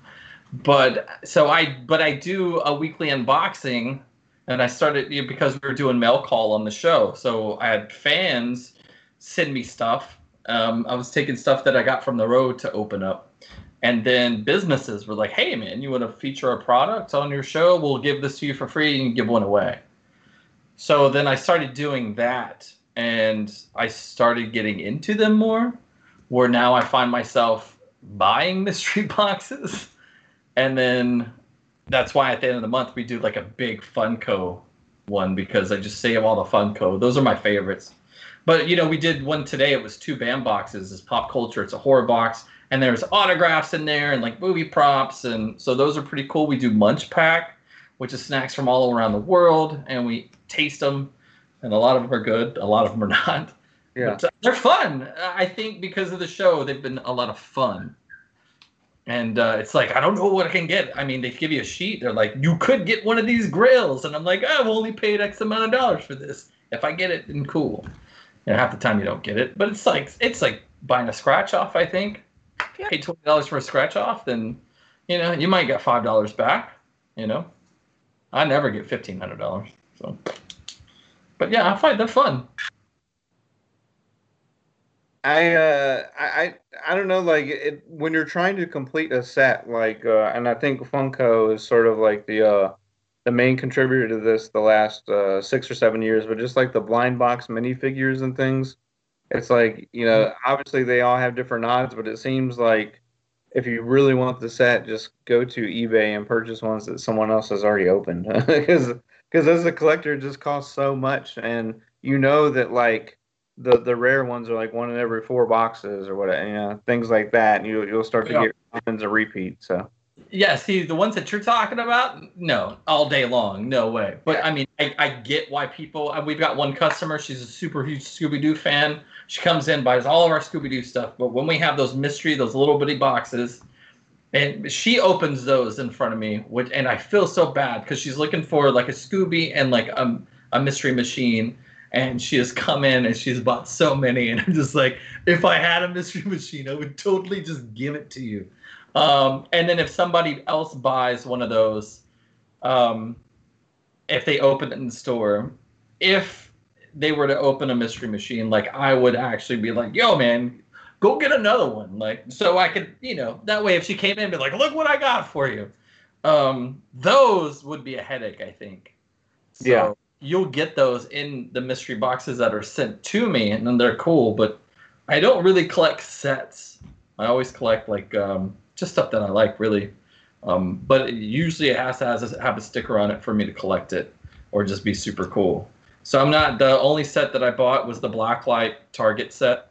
But so I but I do a weekly unboxing and I started you know, because we were doing mail call on the show. So I had fans send me stuff um, I was taking stuff that I got from the road to open up. And then businesses were like, hey, man, you want to feature a product on your show? We'll give this to you for free and give one away. So then I started doing that and I started getting into them more, where now I find myself buying mystery [LAUGHS] boxes. And then that's why at the end of the month we do like a big Funko one because I just save all the Funko. Those are my favorites. But you know, we did one today. It was two band boxes. It's pop culture. It's a horror box, and there's autographs in there and like movie props, and so those are pretty cool. We do Munch Pack, which is snacks from all around the world, and we taste them, and a lot of them are good. A lot of them are [LAUGHS] not. Yeah, but, uh, they're fun. I think because of the show, they've been a lot of fun. And uh, it's like I don't know what I can get. I mean, they give you a sheet. They're like, you could get one of these grills, and I'm like, I've only paid X amount of dollars for this. If I get it, then cool. You know, half the time you don't get it, but it's like it's like buying a scratch off. I think yeah. pay twenty dollars for a scratch off, then you know you might get five dollars back. You know, I never get fifteen hundred dollars. So, but yeah, I find that fun. I uh I I don't know like it when you're trying to complete a set like uh and I think Funko is sort of like the uh the main contributor to this the last uh, six or seven years, but just like the blind box minifigures and things, it's like you know mm-hmm. obviously they all have different odds, but it seems like if you really want the set, just go to eBay and purchase ones that someone else has already opened [LAUGHS] because because as a collector it just costs so much, and you know that like the the rare ones are like one in every four boxes or whatever, you know things like that, and you you'll start to yeah. get commons a repeat. So yeah, see the ones that you're talking about, no, all day long, no way. But yeah. I mean, I, I get why people. We've got one customer; she's a super huge Scooby Doo fan. She comes in, buys all of our Scooby Doo stuff. But when we have those mystery, those little bitty boxes, and she opens those in front of me, which and I feel so bad because she's looking for like a Scooby and like a, a mystery machine. And she has come in and she's bought so many, and I'm just like, if I had a mystery [LAUGHS] machine, I would totally just give it to you um, and then if somebody else buys one of those, um, if they open it in the store, if they were to open a mystery machine, like I would actually be like, "Yo, man, go get another one." Like, so I could, you know, that way if she came in, and be like, "Look what I got for you." Um, those would be a headache, I think. So yeah. You'll get those in the mystery boxes that are sent to me, and then they're cool. But I don't really collect sets. I always collect like um, just stuff that I like really. Um, but usually it has to has a, have a sticker on it for me to collect it or just be super cool. So I'm not the only set that I bought was the Blacklight Target set.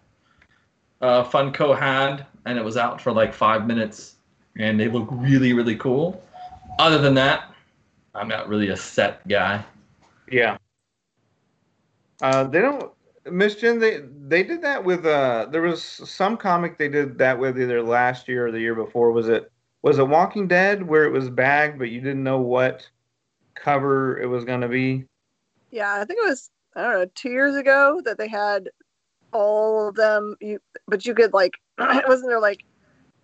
Uh, Funko had, and it was out for like five minutes, and they look really really cool. Other than that, I'm not really a set guy. Yeah. Uh, they don't Miss Jen, they they did that with uh there was some comic they did that with either last year or the year before. Was it was it Walking Dead where it was bagged but you didn't know what cover it was gonna be? Yeah, I think it was I don't know two years ago that they had all of them. You but you could like [CLEARS THROAT] wasn't there like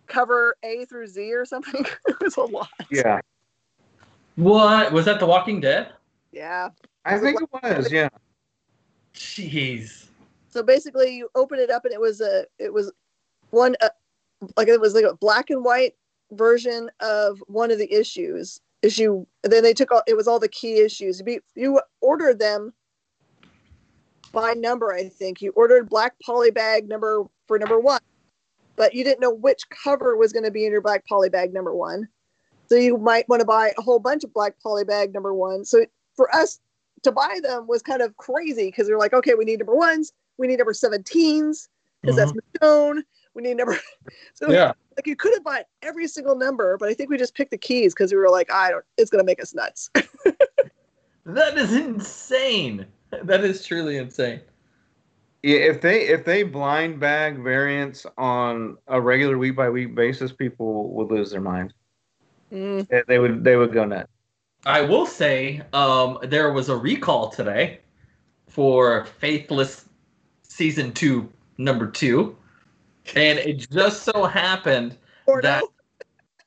cover A through Z or something? [LAUGHS] it was a lot. Yeah. What was that? The Walking Dead? Yeah. I think it was, yeah. Jeez. So basically, you open it up and it was a it was one uh, like it was like a black and white version of one of the issues. Issue. Then they took all it was all the key issues. You, you ordered them by number. I think you ordered black poly bag number for number one, but you didn't know which cover was going to be in your black poly bag number one. So you might want to buy a whole bunch of black poly bag number one. So for us to buy them was kind of crazy because they're like, okay, we need number ones, we need number 17s because that's Michonne. We need number. [LAUGHS] So Yeah. like you could have bought every single number, but I think we just picked the keys because we were like, I don't. It's gonna make us nuts. [LAUGHS] That is insane. That is truly insane. Yeah, if they if they blind bag variants on a regular week by week basis, people would lose their mind. Mm. They- They would they would go nuts. I will say um, there was a recall today for Faithless season two, number two, and it just so happened that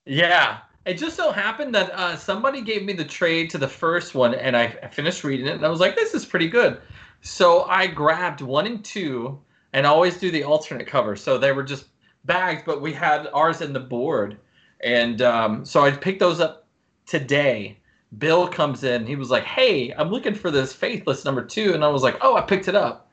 yeah, it just so happened that uh, somebody gave me the trade to the first one, and I, I finished reading it, and I was like, this is pretty good. So I grabbed one and two, and always do the alternate cover. So they were just bags, but we had ours in the board, and um, so I picked those up today. Bill comes in. He was like, "Hey, I'm looking for this Faithless number two. and I was like, "Oh, I picked it up."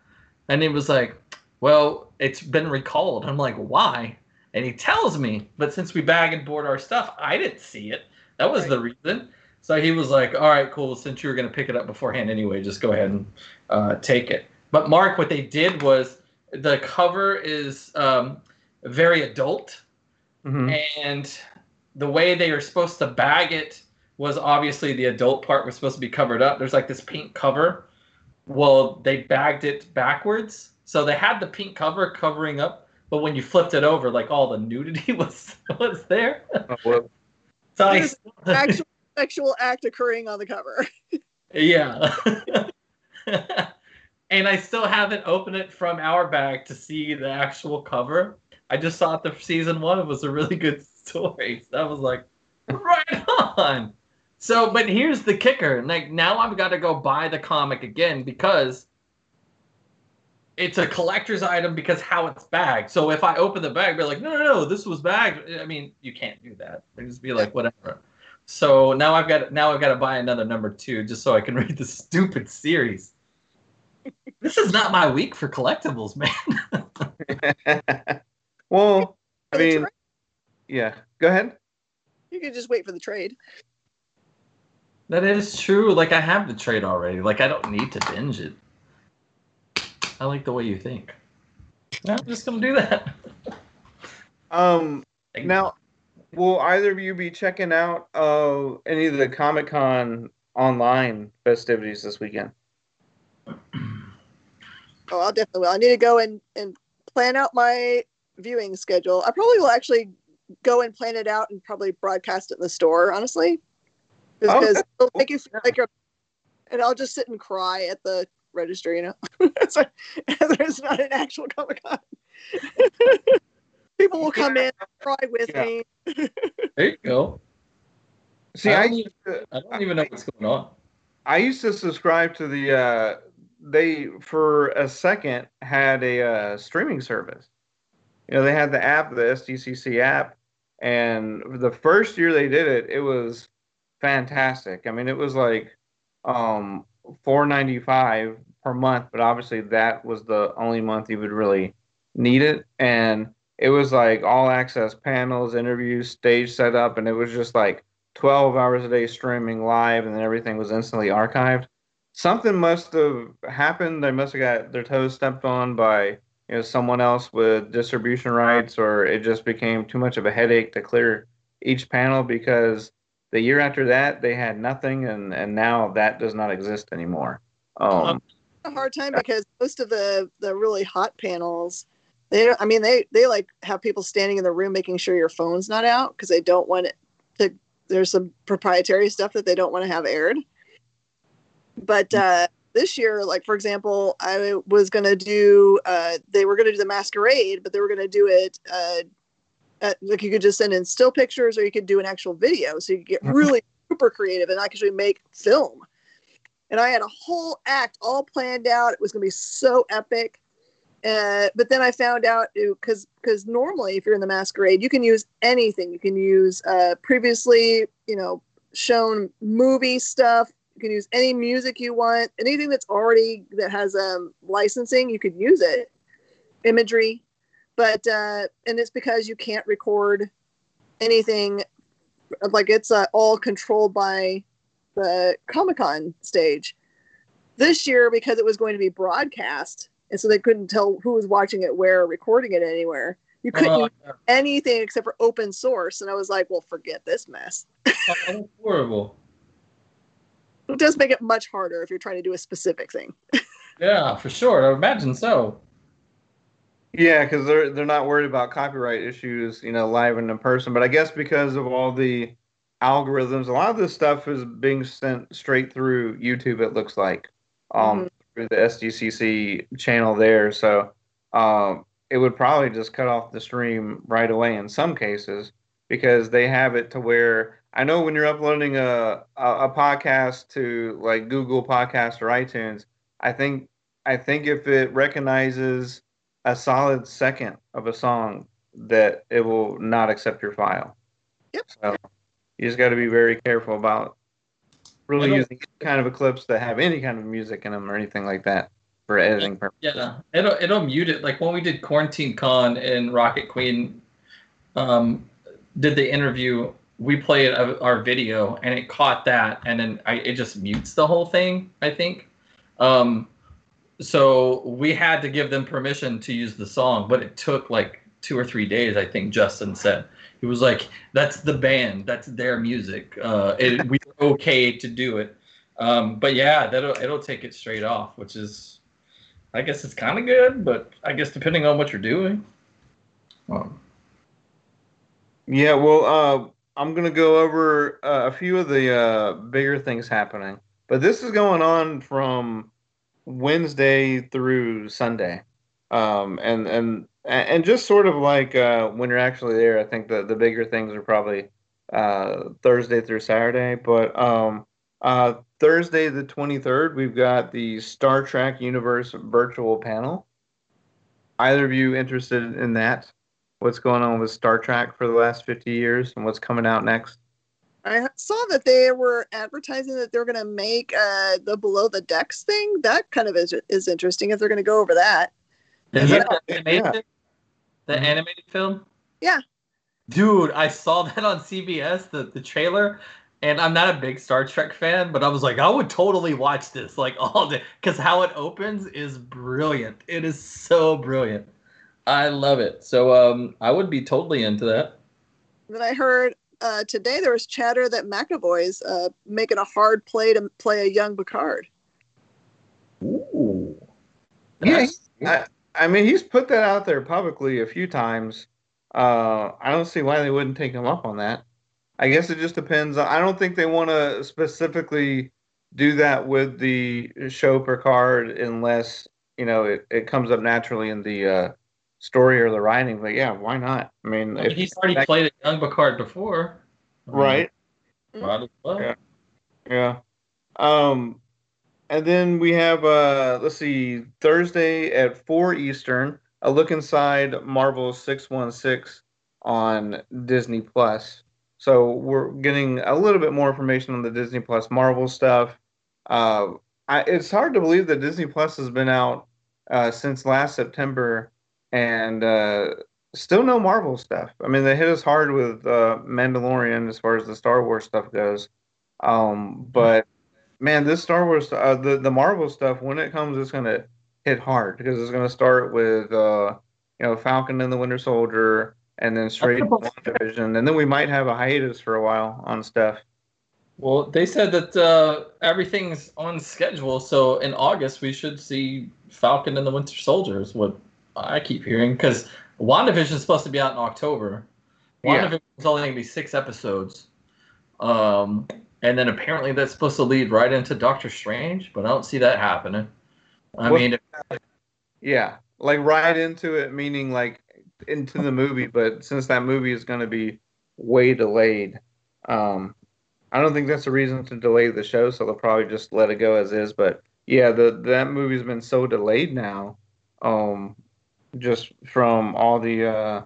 And he was like, "Well, it's been recalled." I'm like, "Why?" And he tells me, but since we bag and board our stuff, I didn't see it. That was the reason. So he was like, "All right, cool. Since you were gonna pick it up beforehand anyway, just go ahead and uh, take it." But Mark, what they did was the cover is um, very adult, Mhm. and the way they are supposed to bag it was obviously the adult part was supposed to be covered up. There's like this pink cover. Well, they bagged it backwards, so they had the pink cover covering up, but when you flipped it over, like all the nudity [LAUGHS] was was there. Oh, well, So I, There's [LAUGHS] Actual sexual act occurring on the cover. yeah. [LAUGHS] and I still haven't opened it from our bag to see the actual cover. I just thought the season one was a really good story. So I was like, right on. So, but here's the kicker. Like now I've got to go buy the comic again because it's a collector's item because how it's bagged. So if I open the bag, be like, no, no, no, this was bagged. I mean, you can't do that. They just be like, whatever. So now I've got now I've got to buy another number two just so I can [LAUGHS] read the stupid series. this is not my week for collectibles, man. [LAUGHS] well, I mean, yeah. Go ahead. you can just wait for the trade. That is true. Like I have the trade already. Like I don't need to binge it. I like the way you think. I'm just gonna do that. [LAUGHS] Um, now, will either of you be checking out uh, any of the Comic Con online festivities this weekend? [CLEARS THROAT] Oh, I'll definitely will. I need to go and, and plan out my viewing schedule. I probably will actually go and plan it out and probably broadcast it in the store, honestly. Oh, Because that's it'll make you feel like [LAUGHS] you're, and I'll just sit and cry at the register, you know. [LAUGHS] so, [LAUGHS] there's not an actual Comic Con. People will come in, cry with Yeah. me. There you go. See, I I don't, even, I don't even know what's going on. I used to subscribe to the. Uh, they for a second had a uh, streaming service. You know, they had the app, the SDCC app, and the first year they did it, it was fantastic. I mean, it was like um, four ninety five per month, but obviously that was the only month you would really need it, and it was like all access panels, interviews, stage setup, and it was just like 12 hours a day streaming live and then everything was instantly archived. Something must have happened. They must have got their toes stepped on by you know someone else with distribution rights or it just became too much of a headache to clear each panel because the year after that they had nothing and and now that does not exist anymore um a hard time because most of the the really hot panels, they don't. I mean, they they like have people standing in the room making sure your phone's not out because they don't want it to. There's some proprietary stuff that they don't want to have aired. But uh, this year, like for example, I was gonna do. Uh, they were gonna do the masquerade, but they were gonna do it. Uh, at, like you could just send in still pictures, or you could do an actual video, so you could get really super creative and actually make film and I had a whole act all planned out. It was going to be so epic. Uh, but then I found out because because normally if you're in the masquerade, you can use anything. You can use uh, previously you know shown movie stuff. You can use any music you want. Anything that's already that has um, licensing, you could use it. Imagery, but uh, and it's because you can't record anything like it's uh, all controlled by the Comic Con stage. This year, because it was going to be broadcast, and so they couldn't tell who was watching it where or recording it anywhere. You couldn't use anything except for open source. And I was like, well, forget this mess. [LAUGHS] Oh, horrible. It does make it much harder if you're trying to do a specific thing. [LAUGHS] Yeah, for sure. I imagine so. Yeah, because they're they're not worried about copyright issues, you know, live and in person. But I guess because of all the algorithms, a lot of this stuff is being sent straight through YouTube. It looks like um, through the SDCC channel there. So um, it would probably just cut off the stream right away in some cases because they have it to where I know when you're uploading a a, a podcast to like Google Podcast or iTunes, I think I think if it recognizes a solid second of a song that it will not accept your file. Yep. So you just got to be very careful about really using any kind of clips that have any kind of music in them or anything like that for editing purposes. Yeah, it'll it'll mute it. Like when we did Quarantine Con and Rocket Queen, um, did the interview. We played a, our video and it caught that, and then I, it just mutes the whole thing. I think. Um, so we had to give them permission to use the song, but it took like two or three days. I think Justin said he was like, "That's the band. That's their music. Uh, it, we're okay to do it." Um, but yeah, that'll it'll take it straight off, which is I guess it's kind of good, but I guess depending on what you're doing. Um, Yeah, well, uh, I'm gonna go over uh, a few of the uh, bigger things happening, but this is going on from Wednesday through Sunday, um, and and and just sort of like uh, when you're actually there. I think the the bigger things are probably uh, Thursday through Saturday, but um, uh, Thursday the 23rd, we've got the Star Trek Universe virtual panel. Either of you interested in that? what's going on with Star Trek for the last 50 years and what's coming out next. I saw that they were advertising that they're going to make uh, the below the decks thing. That kind of is, is interesting if they're going to go over that. is Yeah, that the animated, yeah. the Mhm. animated film? Yeah. Dude, I saw [LAUGHS] that on CBS, the, the trailer, and I'm not a big Star Trek fan, but I was like, I would totally watch this like [LAUGHS] all day because how it opens is brilliant. It is so brilliant. I love it. So um, I would be totally into that. Then I heard uh, today there was chatter that McAvoy's uh, making a hard play to play a young Picard. Ooh. Yeah, I, I mean, he's put that out there publicly a few times. Uh, I don't see why they wouldn't take him up on that. I guess it just depends. I don't think they want to specifically do that with the show Picard unless, you know, it, it comes up naturally in the uh, story or the writing. But yeah, why not? I mean, I mean, he's already played a young Picard before. right. Well. Yeah. Yeah. Um, and then we have uh, let's see, Thursday at four Eastern, a look inside Marvel six one six on Disney Plus. So we're getting a little bit more information on the Disney Plus Marvel stuff. Uh, I, it's hard to believe that Disney Plus has been out uh, since last September, and uh, still no Marvel stuff. I mean, they hit us hard with uh, Mandalorian as far as the Star Wars stuff goes. Um, but man, this Star Wars, uh, the the Marvel stuff, when it comes, it's gonna hit hard because it's gonna start with uh, you know Falcon and the Winter Soldier, and then straight to WandaVision, and then we might have a hiatus for a while on stuff. Well, they said that uh, everything's on schedule, so in August we should see Falcon and the Winter Soldier. Is what I keep hearing because WandaVision is supposed to be out in October. Yeah. WandaVision is only going to be six episodes, um, and then apparently that's supposed to lead right into Doctor Strange, but I don't see that happening. I What- mean, Yeah, like right into it, meaning like into the movie. But since that movie is going to be way delayed, um, I don't think that's a reason to delay the show. So they'll probably just let it go as is. But yeah, the that movie's been so delayed now, um, just from all the uh,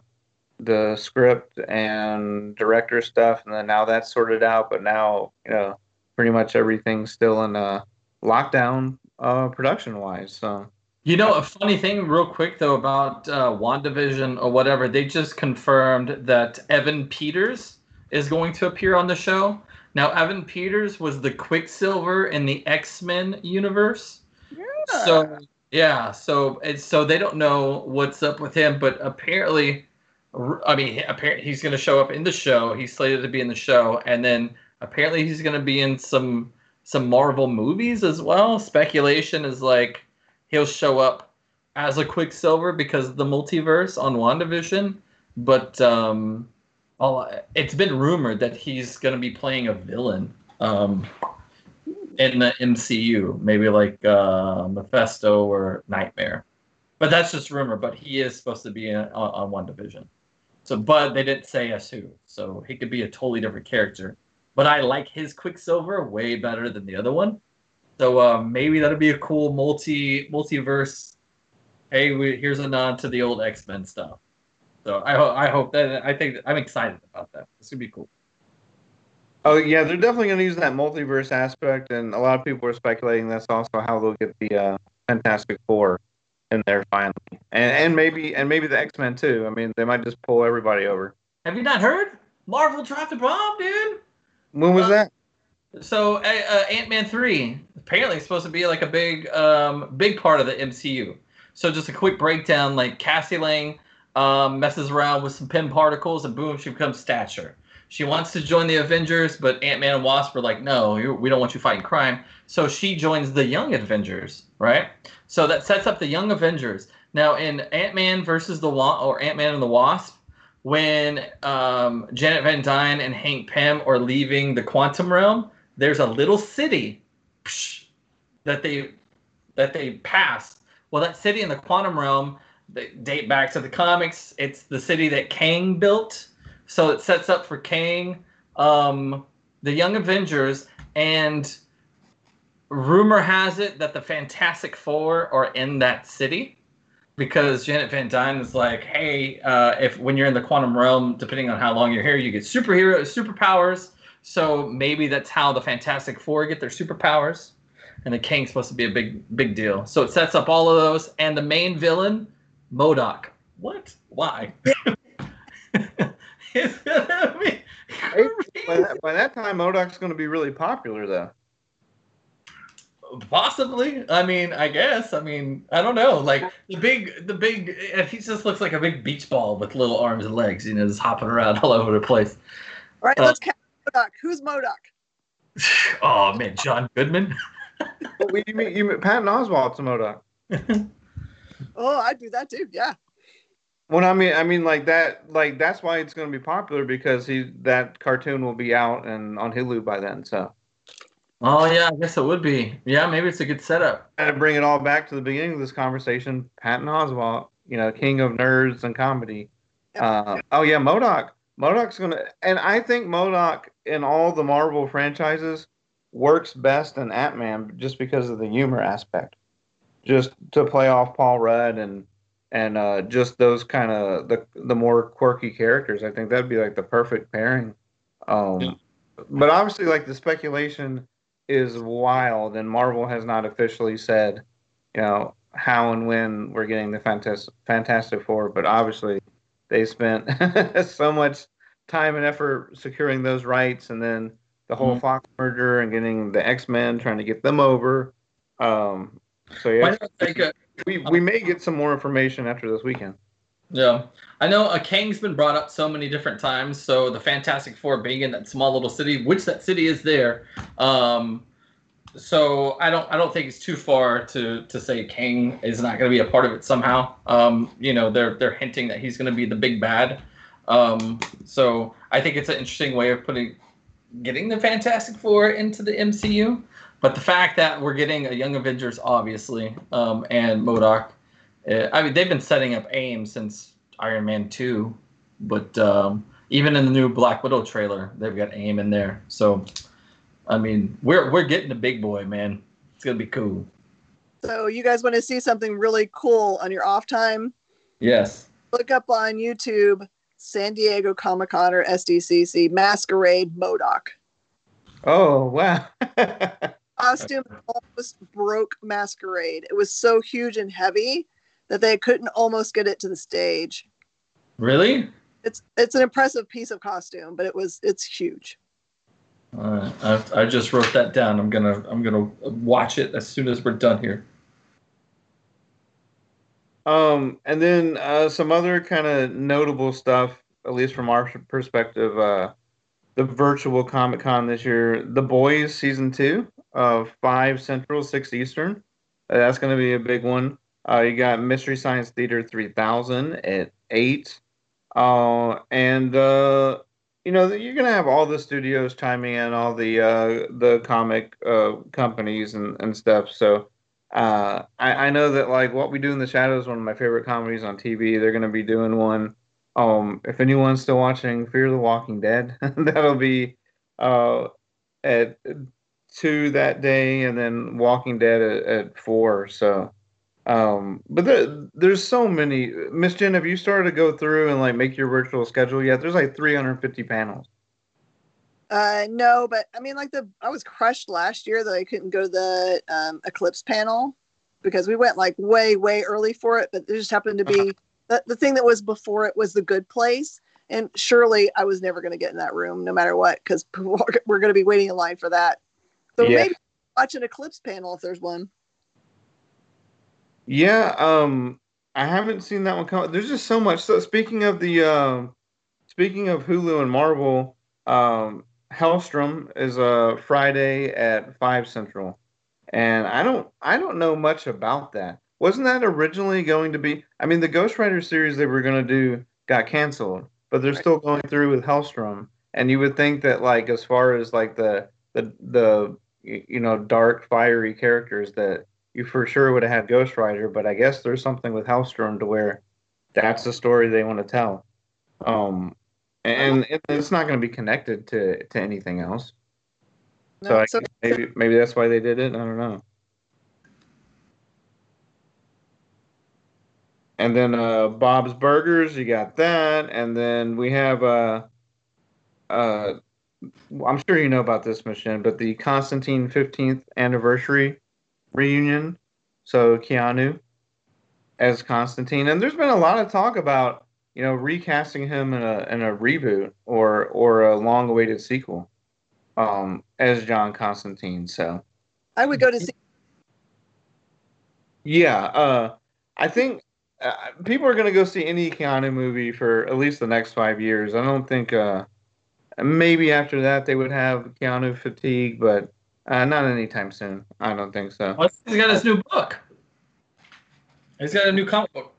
the script and director stuff, and then now that's sorted out. But now you know, pretty much everything's still in uh, lockdown, uh, production wise. So. You know, a funny thing, real quick though, about uh, WandaVision or whatever, they just confirmed that Evan Peters is going to appear on the show. Now, Evan Peters was the Quicksilver in the X Men universe. So yeah, so it's so they don't know what's up with him, but apparently, I mean, apparently he's going to show up in the show. He's slated to be in the show, and then apparently he's going to be in some some Marvel movies as well. Speculation is like he'll show up as a Quicksilver because of the multiverse on WandaVision, but um, all, it's been rumored that he's going to be playing a villain um, in the MCU, maybe like uh, Mephisto or Nightmare. But that's just rumor. But he is supposed to be in, on, WandaVision. So, but they didn't say us who, so he could be a totally different character. But I like his Quicksilver way better than the other one. So uh, maybe that'll be a cool multi multiverse. Hey, we, here's a nod to the old X Men stuff. So I hope I hope that I think I'm excited about that. This would be cool. Oh yeah, they're definitely going to use that multiverse aspect, and a lot of people are speculating that's also how they'll get the uh, Fantastic Four in there finally, and and maybe and maybe the X Men too. I mean, they might just pull everybody over. Have you not heard? Marvel dropped a bomb, dude. When was Uh, that? So uh, uh, Ant Man three apparently it's supposed to be like a big um, big part of the MCU. So just a quick breakdown: like Cassie Lang um, messes around with some Pym particles, and boom, she becomes Stature. She wants to join the Avengers, but Ant Man and Wasp are like, no, we don't want you fighting crime. So she joins the Young Avengers, right? So that sets up the Young Avengers. Now in Ant Man versus the Wa- or Ant Man and the Wasp, when um, Janet Van Dyne and Hank Pym are leaving the quantum realm, there's a little city psh, that they that they pass. Well, that city in the quantum realm they date back to the comics. It's the city that Kang built, so it sets up for Kang, um, the Young Avengers, and rumor has it that the Fantastic Four are in that city because Janet Van Dyne is like, hey, uh, if when you're in the quantum realm, depending on how long you're here, you get superhero superpowers. So maybe that's how the Fantastic Four get their superpowers, and the Kang's supposed to be a big big deal. So it sets up all of those, and the main villain, MODOK. What? Why? [LAUGHS] it's gonna be By that, by that time, MODOK's going to be really popular though. Possibly. I mean, I guess. I mean, I don't know. Like the big, the big. And he just looks like a big beach ball with little arms and legs. You know, just hopping around all over the place. All right, Uh, let's count MODOK. Who's MODOK? [SIGHS] Oh man, John Goodman. But we, you mean, you mean Patton Oswalt's a MODOK? [LAUGHS] Oh, I'd do that too. Yeah. Well, I mean, I mean, like that, like that's why it's going to be popular because he that cartoon will be out and on Hulu by then. So, Oh yeah, I guess it would be. Yeah, maybe it's a good setup. and to bring it all back to the beginning of this conversation, Patton Oswalt, you know, king of nerds and comedy. Uh, oh yeah, MODOK. MODOK's gonna, and I think MODOK in all the Marvel franchises works best in Ant Man just because of the humor aspect, just to play off Paul Rudd and and uh, just those kind of the the more quirky characters. I think that'd be like the perfect pairing. Um, Yeah. But obviously, like the speculation is wild, and Marvel has not officially said, you know, how and when we're getting the Fantastic Fantastic Four. But obviously, they spent [LAUGHS] so much time and effort securing those rights, and then the whole Mhm. Fox merger and getting the X Men, trying to get them over. Um, so Why yeah, not take a we we may get some more information after this weekend. Yeah. I know a Kang's been brought up so many different times. So the Fantastic Four being in that small little city, which that city is there. Um, so I don't I don't think it's too far to to say Kang is not going to be a part of it somehow. Um, you know, they're they're hinting that he's going to be the big bad. Um, so I think it's an interesting way of putting getting the Fantastic Four into the MCU. But the fact that we're getting a Young Avengers, obviously, um, and MODOK, uh, I mean, they've been setting up AIM since Iron Man 2, but um, even in the new Black Widow trailer, they've got AIM in there. So, I mean, we're we're getting a big boy, man. It's gonna be cool. So you guys want to see something really cool on your off time? Yes. Look up on YouTube San Diego Comic Con or SDCC Masquerade MODOK. Oh wow. [LAUGHS] Costume almost broke Masquerade. It was so huge and heavy that they couldn't almost get it to the stage. Really? It's it's an impressive piece of costume, but it was it's huge. All right. I, I just wrote that down. I'm gonna I'm gonna watch it as soon as we're done here. Um, and then uh, some other kind of notable stuff, at least from our perspective. Uh, the virtual Comic Con this year, The Boys season two of five Central, six Eastern. Uh, that's going to be a big one. Uh, you got Mystery Science Theater 3000 at eight, uh, and uh, you know you're going to have all the studios chiming in, all the uh, the comic uh, companies and, and stuff. So uh, I, I know that like what we do in the shadows, one of my favorite comedies on TV. They're going to be doing one. Um, if anyone's still watching Fear the Walking Dead, [LAUGHS] that'll be uh, at two that day, and then Walking Dead at, at four. So, um, but there, there's so many. Miss Jen, have you started to go through and like make your virtual schedule yet? There's like 350 panels. Uh, no, but I mean, like the I was crushed last year that I couldn't go to the um, Eclipse panel because we went like way way early for it, but there just happened to be uh-huh. the, the thing that was before it was the good place, and surely I was never going to get in that room no matter what because [LAUGHS] we're going to be waiting in line for that. So yeah. maybe watch an Eclipse panel if there's one. Yeah, um, I haven't seen that one come. There's just so much. So speaking of the, uh, speaking of Hulu and Marvel, um, Helstrom is a Friday at five Central, and I don't I don't know much about that. Wasn't that originally going to be? I mean, the Ghost Rider series they were going to do got canceled, but they're right. still going through with Helstrom. And you would think that, like, as far as like the the the you know dark fiery characters, that you for sure would have had Ghost Rider. But I guess there's something with Helstrom to where that's the story they want to tell. Um, and it's not going to be connected to to anything else. No, so, so maybe maybe that's why they did it. I don't know. And then uh, Bob's Burgers, you got that, and then we have uh, uh, I'm sure you know about this mission, but the Constantine 15th anniversary reunion. So Keanu as Constantine, and there's been a lot of talk about you know, recasting him in a in a reboot or or a long awaited sequel, um, as John Constantine. So, I would go to see. Yeah, uh, I think uh, people are going to go see any Keanu movie for at least the next five years. I don't think uh, maybe after that they would have Keanu fatigue, but uh, not anytime soon. I don't think so. Well, he's got his new book. He's got a new comic book.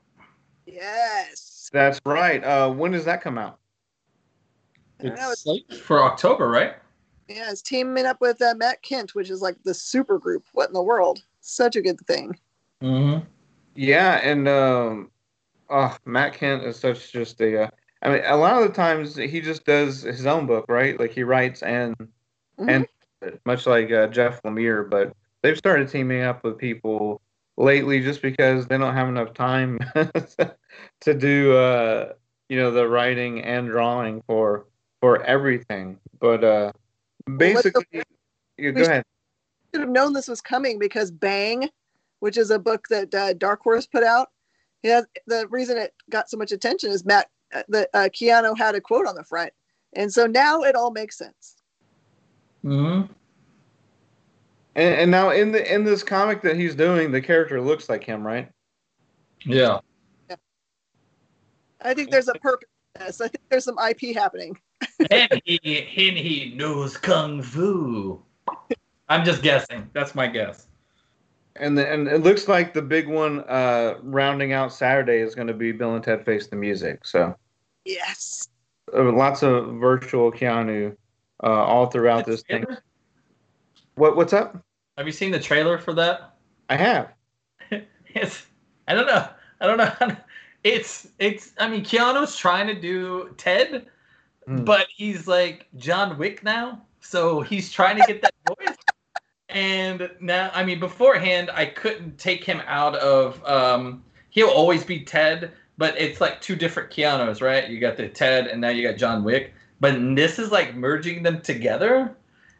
Yes. That's right. Uh, when does that come out? It's late for October, right? Yeah, it's teaming up with uh, Matt Kindt, which is like the super group. What in the world? Such a good thing. Mm-hmm. Yeah, and um, oh, Matt Kindt is such just a. Uh, I mean, a lot of the times he just does his own book, right? Like he writes and mm-hmm. and much like uh, Jeff Lemire, but they've started teaming up with people lately just because they don't have enough time [LAUGHS] to do uh, you know the writing and drawing for for everything. But uh, basically, well, you go ahead. Should have known this was coming because Bang, which is a book that uh, Dark Horse put out, yeah, the reason it got so much attention is Matt uh, the uh, Keanu had a quote on the front, and so now it all makes sense. Hmm. And, and now in the in this comic that he's doing, the character looks like him, right? Yeah. I think there's a purpose. to this. I think there's some IP happening. [LAUGHS] and he and he knows kung fu. I'm just guessing. That's my guess. And the, and it looks like the big one uh, rounding out Saturday is going to be Bill and Ted Face the Music. So Yes. uh, lots of virtual Keanu uh, all throughout this thing. What what's up? Have you seen the trailer for that? I have. [LAUGHS] It's I don't know. I don't know. It's it's I mean Keanu's trying to do Ted, Hmm. but he's like John Wick now. So he's trying to get that [LAUGHS] voice. And now I mean beforehand I couldn't take him out of um he'll always be Ted, but it's like two different Keanu's, right? You got the Ted and now you got John Wick. But this is like merging them together.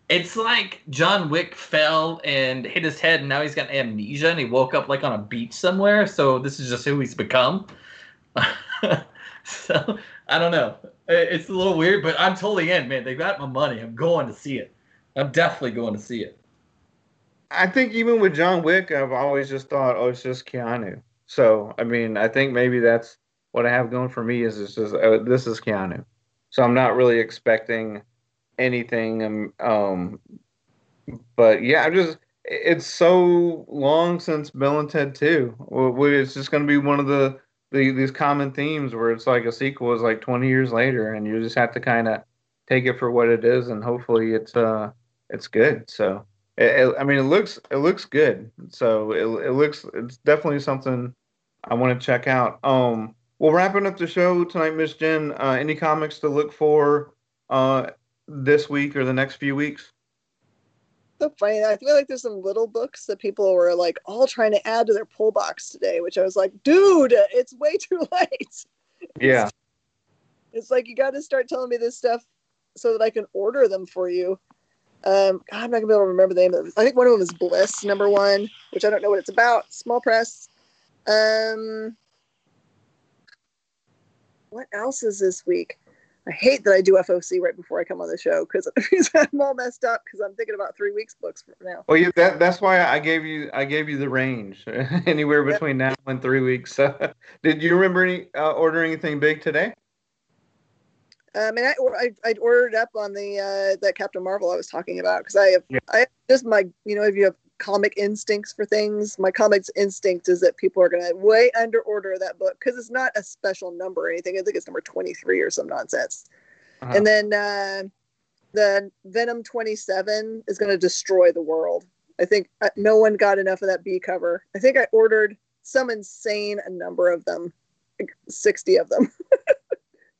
It's like John Wick fell and hit his head, and now he's got amnesia, and he woke up like on a beach somewhere. So this is just who he's become. [LAUGHS] so I don't know. It's a little weird, but I'm totally in, man. They got my money. I'm going to see it. I'm definitely going to see it. I think even with John Wick, I've always just thought, oh, it's just Keanu. So I mean, I think maybe that's what I have going for me is it's just uh, this is Keanu. So I'm not really expecting anything. Um, um, but yeah, I'm just it's so long since Bill and Ted 2. Well, well, It's just going to be one of the, the these common themes where it's like a sequel is like 20 years later, and you just have to kind of take it for what it is, and hopefully it's uh it's good. So. It, it- I mean, it looks it looks good. So it, it looks it's definitely something I want to check out. Um, well, wrapping up the show tonight, Miss Jen. Uh, any comics to look for uh, this week or the next few weeks? So funny. I feel like there's some little books that people were like all trying to add to their pull box today, which I was like, dude, it's way too [LAUGHS] late. Yeah, It's like you got to start telling me this stuff so that I can order them for you. Um, I'm not gonna be able to remember the name of them. I think one of them is Bliss, number one, which I don't know what it's about. Small press. Um, what else is this week? I hate that I do FOC right before I come on the show [LAUGHS] because I'm all messed up because I'm thinking about three weeks books from now. well, yeah, that that's why I gave you I gave you the range [LAUGHS] anywhere between now and three weeks. [LAUGHS] Did you remember any uh, order anything big today? Um, and I, or- I, I ordered up on the uh, that Captain Marvel I was talking about because I have Yeah. I just my you know if you have comic instincts for things, my comics instinct is that people are gonna way under order that book because it's not a special number or anything. I think it's number twenty three or some nonsense. Uh-huh. And then uh, the Venom twenty seven is gonna destroy the world. I think uh, no one got enough of that B cover. I think I ordered some insane number of them, like sixty of them. [LAUGHS]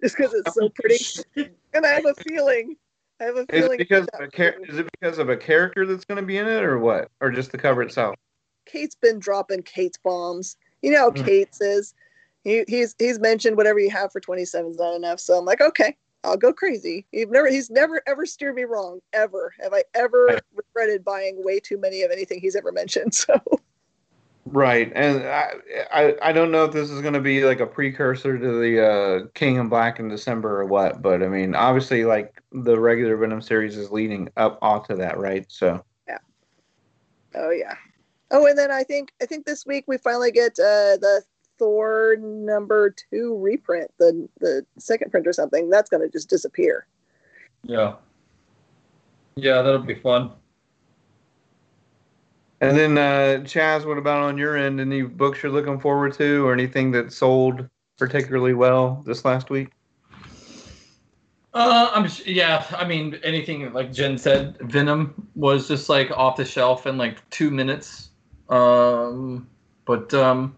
just because it's so pretty. [LAUGHS] And I have a feeling, I have a Is feeling it because of a char- is it because of a character that's going to be in it, or what, or just the cover itself? Cates been dropping Cates bombs. You know how Mm. Cates is. He, he's he's mentioned whatever you have for twenty seven is not enough. So I'm like, okay, I'll go crazy. He's never he's never ever steered me wrong ever. Have I ever regretted buying way too many of anything he's ever mentioned? [LAUGHS] So Right, and I, I I don't know if this is going to be like a precursor to the uh, King in Black in December or what, but I mean, obviously, like the regular Venom series is leading up onto that, right? So yeah, oh yeah. Oh, and then I think I think this week we finally get uh, the Thor number two reprint, the the second print or something. That's gonna just disappear. Yeah. Yeah, that'll be fun. And then, uh, Chaz, what about on your end? Any books you're looking forward to, or anything that sold particularly well this last week? Uh, I'm yeah. I mean, anything like Jen said, Venom was just like off the shelf in like two minutes. Um, but um,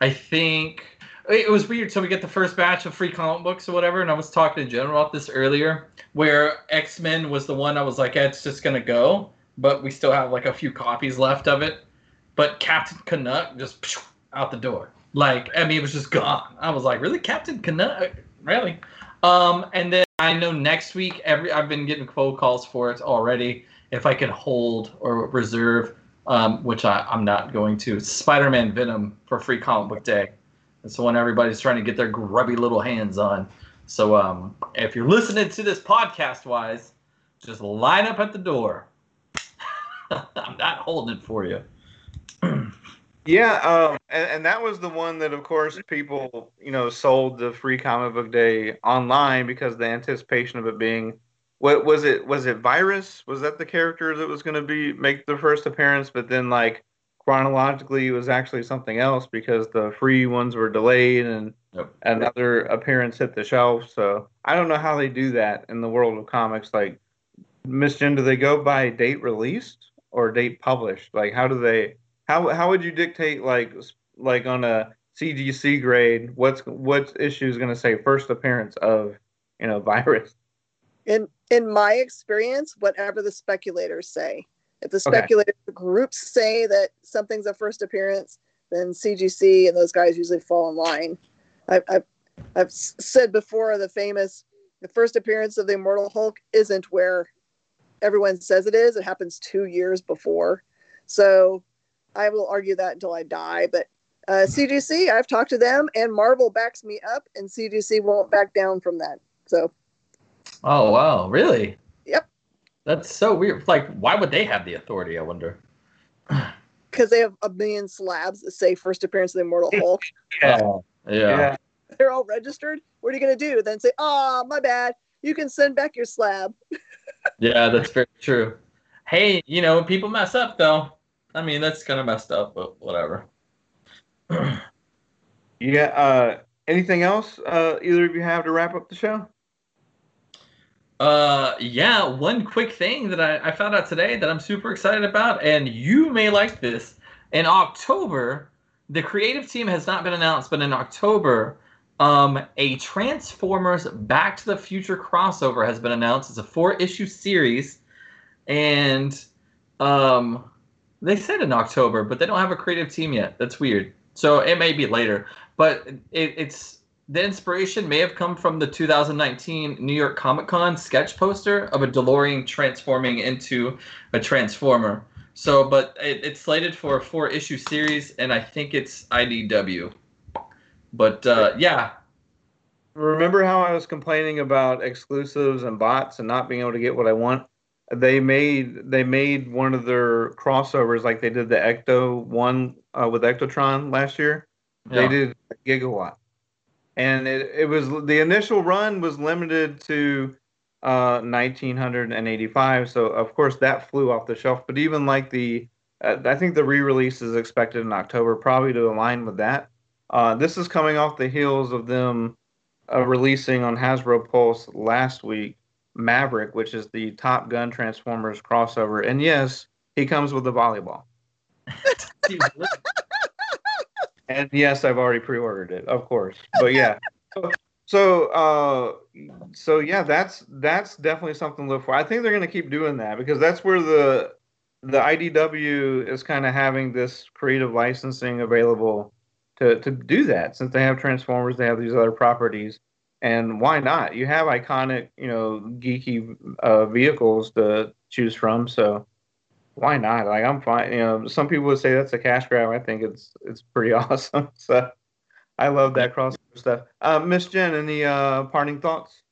I think it was weird. So we get the first batch of free comic books or whatever, and I was talking to Jen about this earlier, where X Men was the one I was like, it's just gonna go, but we still have like a few copies left of it. But Captain Canuck just out the door. Like, I mean, it was just gone. I was like, really, Captain Canuck? Really? Um, and then I know next week, every I've been getting phone calls for it already. If I can hold or reserve, um, which I, I'm not going to, Spider-Man Venom for free comic book day. It's the one everybody's trying to get their grubby little hands on. So um, if you're listening to this podcast wise, just line up at the door. [LAUGHS] I'm not holding it for you. Yeah, um, and, and that was the one that, of course, people you know sold the free comic book day online because the anticipation of it being what was it? Was it Virus? Was that the character that was going to be make the first appearance? But then, like chronologically, it was actually something else because the free ones were delayed and Yep. another appearance hit the shelf. So I don't know how they do that in the world of comics. Like, Miss Jen, do they go by date released or date published? Like, how do they? How how would you dictate like like on a CGC grade? What's what issue is going to say first appearance of you know [LAUGHS] virus? in in my experience, whatever the speculators say. If the Okay. speculator groups say that something's a first appearance, then CGC and those guys usually fall in line. I've, I've, I've said before the famous the first appearance of the Immortal Hulk isn't where everyone says it is. It happens two years before. So I will argue that until I die. But uh, CGC, I've talked to them, and Marvel backs me up, and CGC won't back down from that. So Oh wow, really? Yep. That's so weird. Like, why would they have the authority? I wonder. [CLEARS THROAT] because they have a million slabs that say first appearance of the Immortal Hulk. yeah. yeah. They're all registered. What are you going to do? Then say, oh, my bad. You can send back your slab. [LAUGHS] Yeah, that's very true. Hey, you know, people mess up though. I mean, that's kind of messed up, but whatever. [CLEARS THROAT] Yeah. Uh, anything else? Uh, either of you have to wrap up the show? Uh, yeah, one quick thing that I, I found out today that I'm super excited about, and you may like this. In October, the creative team has not been announced, but in October, um, a Transformers Back to the Future crossover has been announced. It's a four issue series, and um, they said in October, but they don't have a creative team yet. That's weird. So it may be later, but it, it's the inspiration may have come from the 2019 New York Comic Con sketch poster of a DeLorean transforming into a Transformer. So, but it, it's slated for a four issue series, and I think it's IDW. But uh, yeah, Remember how I was complaining about exclusives and bots and not being able to get what I want? They made they made one of their crossovers like they did the Ecto one uh, with Ectotron last year. They did a gigawatt, and it, it was the initial run was limited to uh, 1985. So of course that flew off the shelf. But even like the uh, I think the re-release is expected in October, probably to align with that. Uh, this is coming off the heels of them uh, releasing on Hasbro Pulse last week Maverick, which is the Top Gun Transformers crossover. And yes, he comes with a volleyball. [LAUGHS] And yes, I've already pre-ordered it, of course. But yeah. so so uh so yeah, that's that's definitely something to look for. I think they're going to keep doing that because that's where the the IDW is kind of having this creative licensing available to to do that since they have Transformers, they have these other properties. And why not? You have iconic, you know, geeky uh, vehicles to choose from, so why not? Like I'm fine. You know, some people would say that's a cash grab. I think it's it's pretty [LAUGHS] awesome. So I love that crossover stuff. Uh, Miss Jen, any uh, parting thoughts?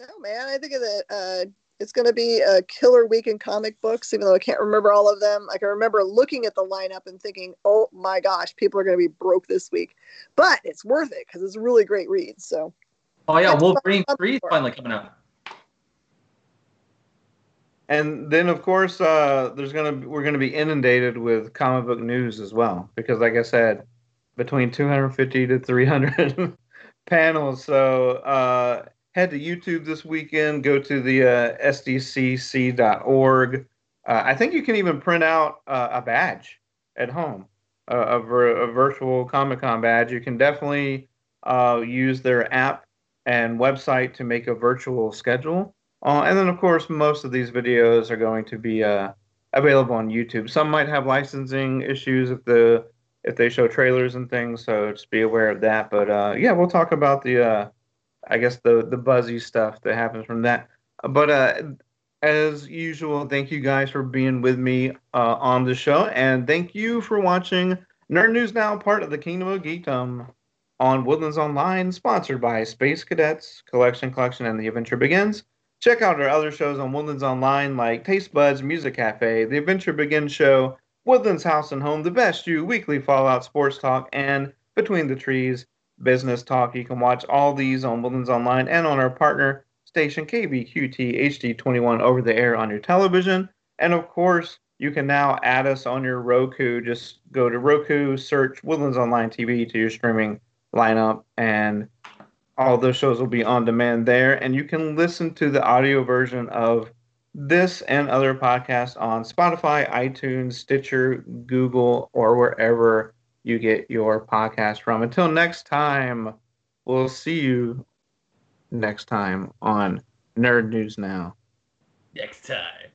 No, man, I think that uh, it's going to be a killer week in comic books, even though I can't remember all of them. I can remember looking at the lineup and thinking, oh my gosh, people are going to be broke this week. But it's worth it because it's a really great read. So, Oh yeah, That's Wolverine three is finally coming out. And then of course, uh, there's gonna we're gonna be inundated with comic book news as well because, like I said, between 250 to 300 [LAUGHS] panels. So uh, head to YouTube this weekend. Go to the uh, sdcc.org. Uh, I think you can even print out uh, a badge at home, a, a, vir- a virtual Comic Con badge. You can definitely uh, use their app and website to make a virtual schedule. Uh, and then, of course, most of these videos are going to be uh, available on YouTube. Some might have licensing issues if the if they show trailers and things, so just be aware of that. But yeah, we'll talk about the I guess the the buzzy stuff that happens from that. But uh, as usual, thank you guys for being with me uh, on the show, and thank you for watching Nerd News Now, part of the Kingdom of Geekdom on Woodlands Online, sponsored by Space Cadets Collection Collection and The Adventure Begins. Check out our other shows on Woodlands Online, like Taste Buds Music Cafe, The Adventure Begins Show, Woodlands House and Home, the best you weekly Fallout sports talk, and Between the Trees business talk. You can watch all these on Woodlands Online and on our partner station KBQT HD21 over the air on your television. And of course, you can now add us on your Roku. Just go to Roku, search Woodlands Online TV to your streaming lineup, and all those shows will be on demand there. And you can listen to the audio version of this and other podcasts on Spotify, iTunes, Stitcher, Google, or wherever you get your podcast from. Until next time, we'll see you next time on Nerd News Now. Next time.